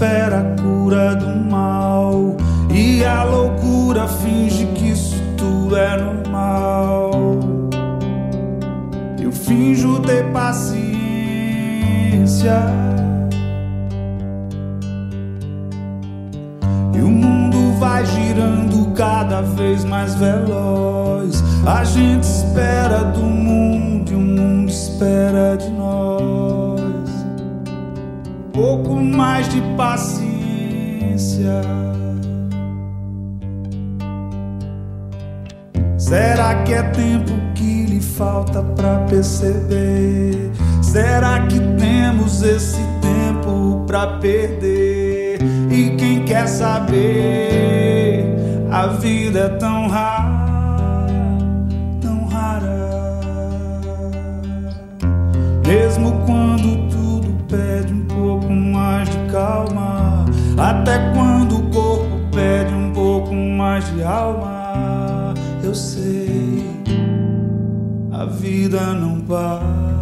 Espera a cura do mal e a loucura finge que isso tudo é normal. Eu finjo ter paciência. E o mundo vai girando cada vez mais veloz. A gente espera do mundo e o mundo espera de Pouco mais de paciência. Será que é tempo que lhe falta pra perceber? Será que temos esse tempo pra perder? E quem quer saber? A vida é tão rara, tão rara. Mesmo quando até quando o corpo pede um pouco mais de alma eu sei, a vida não para.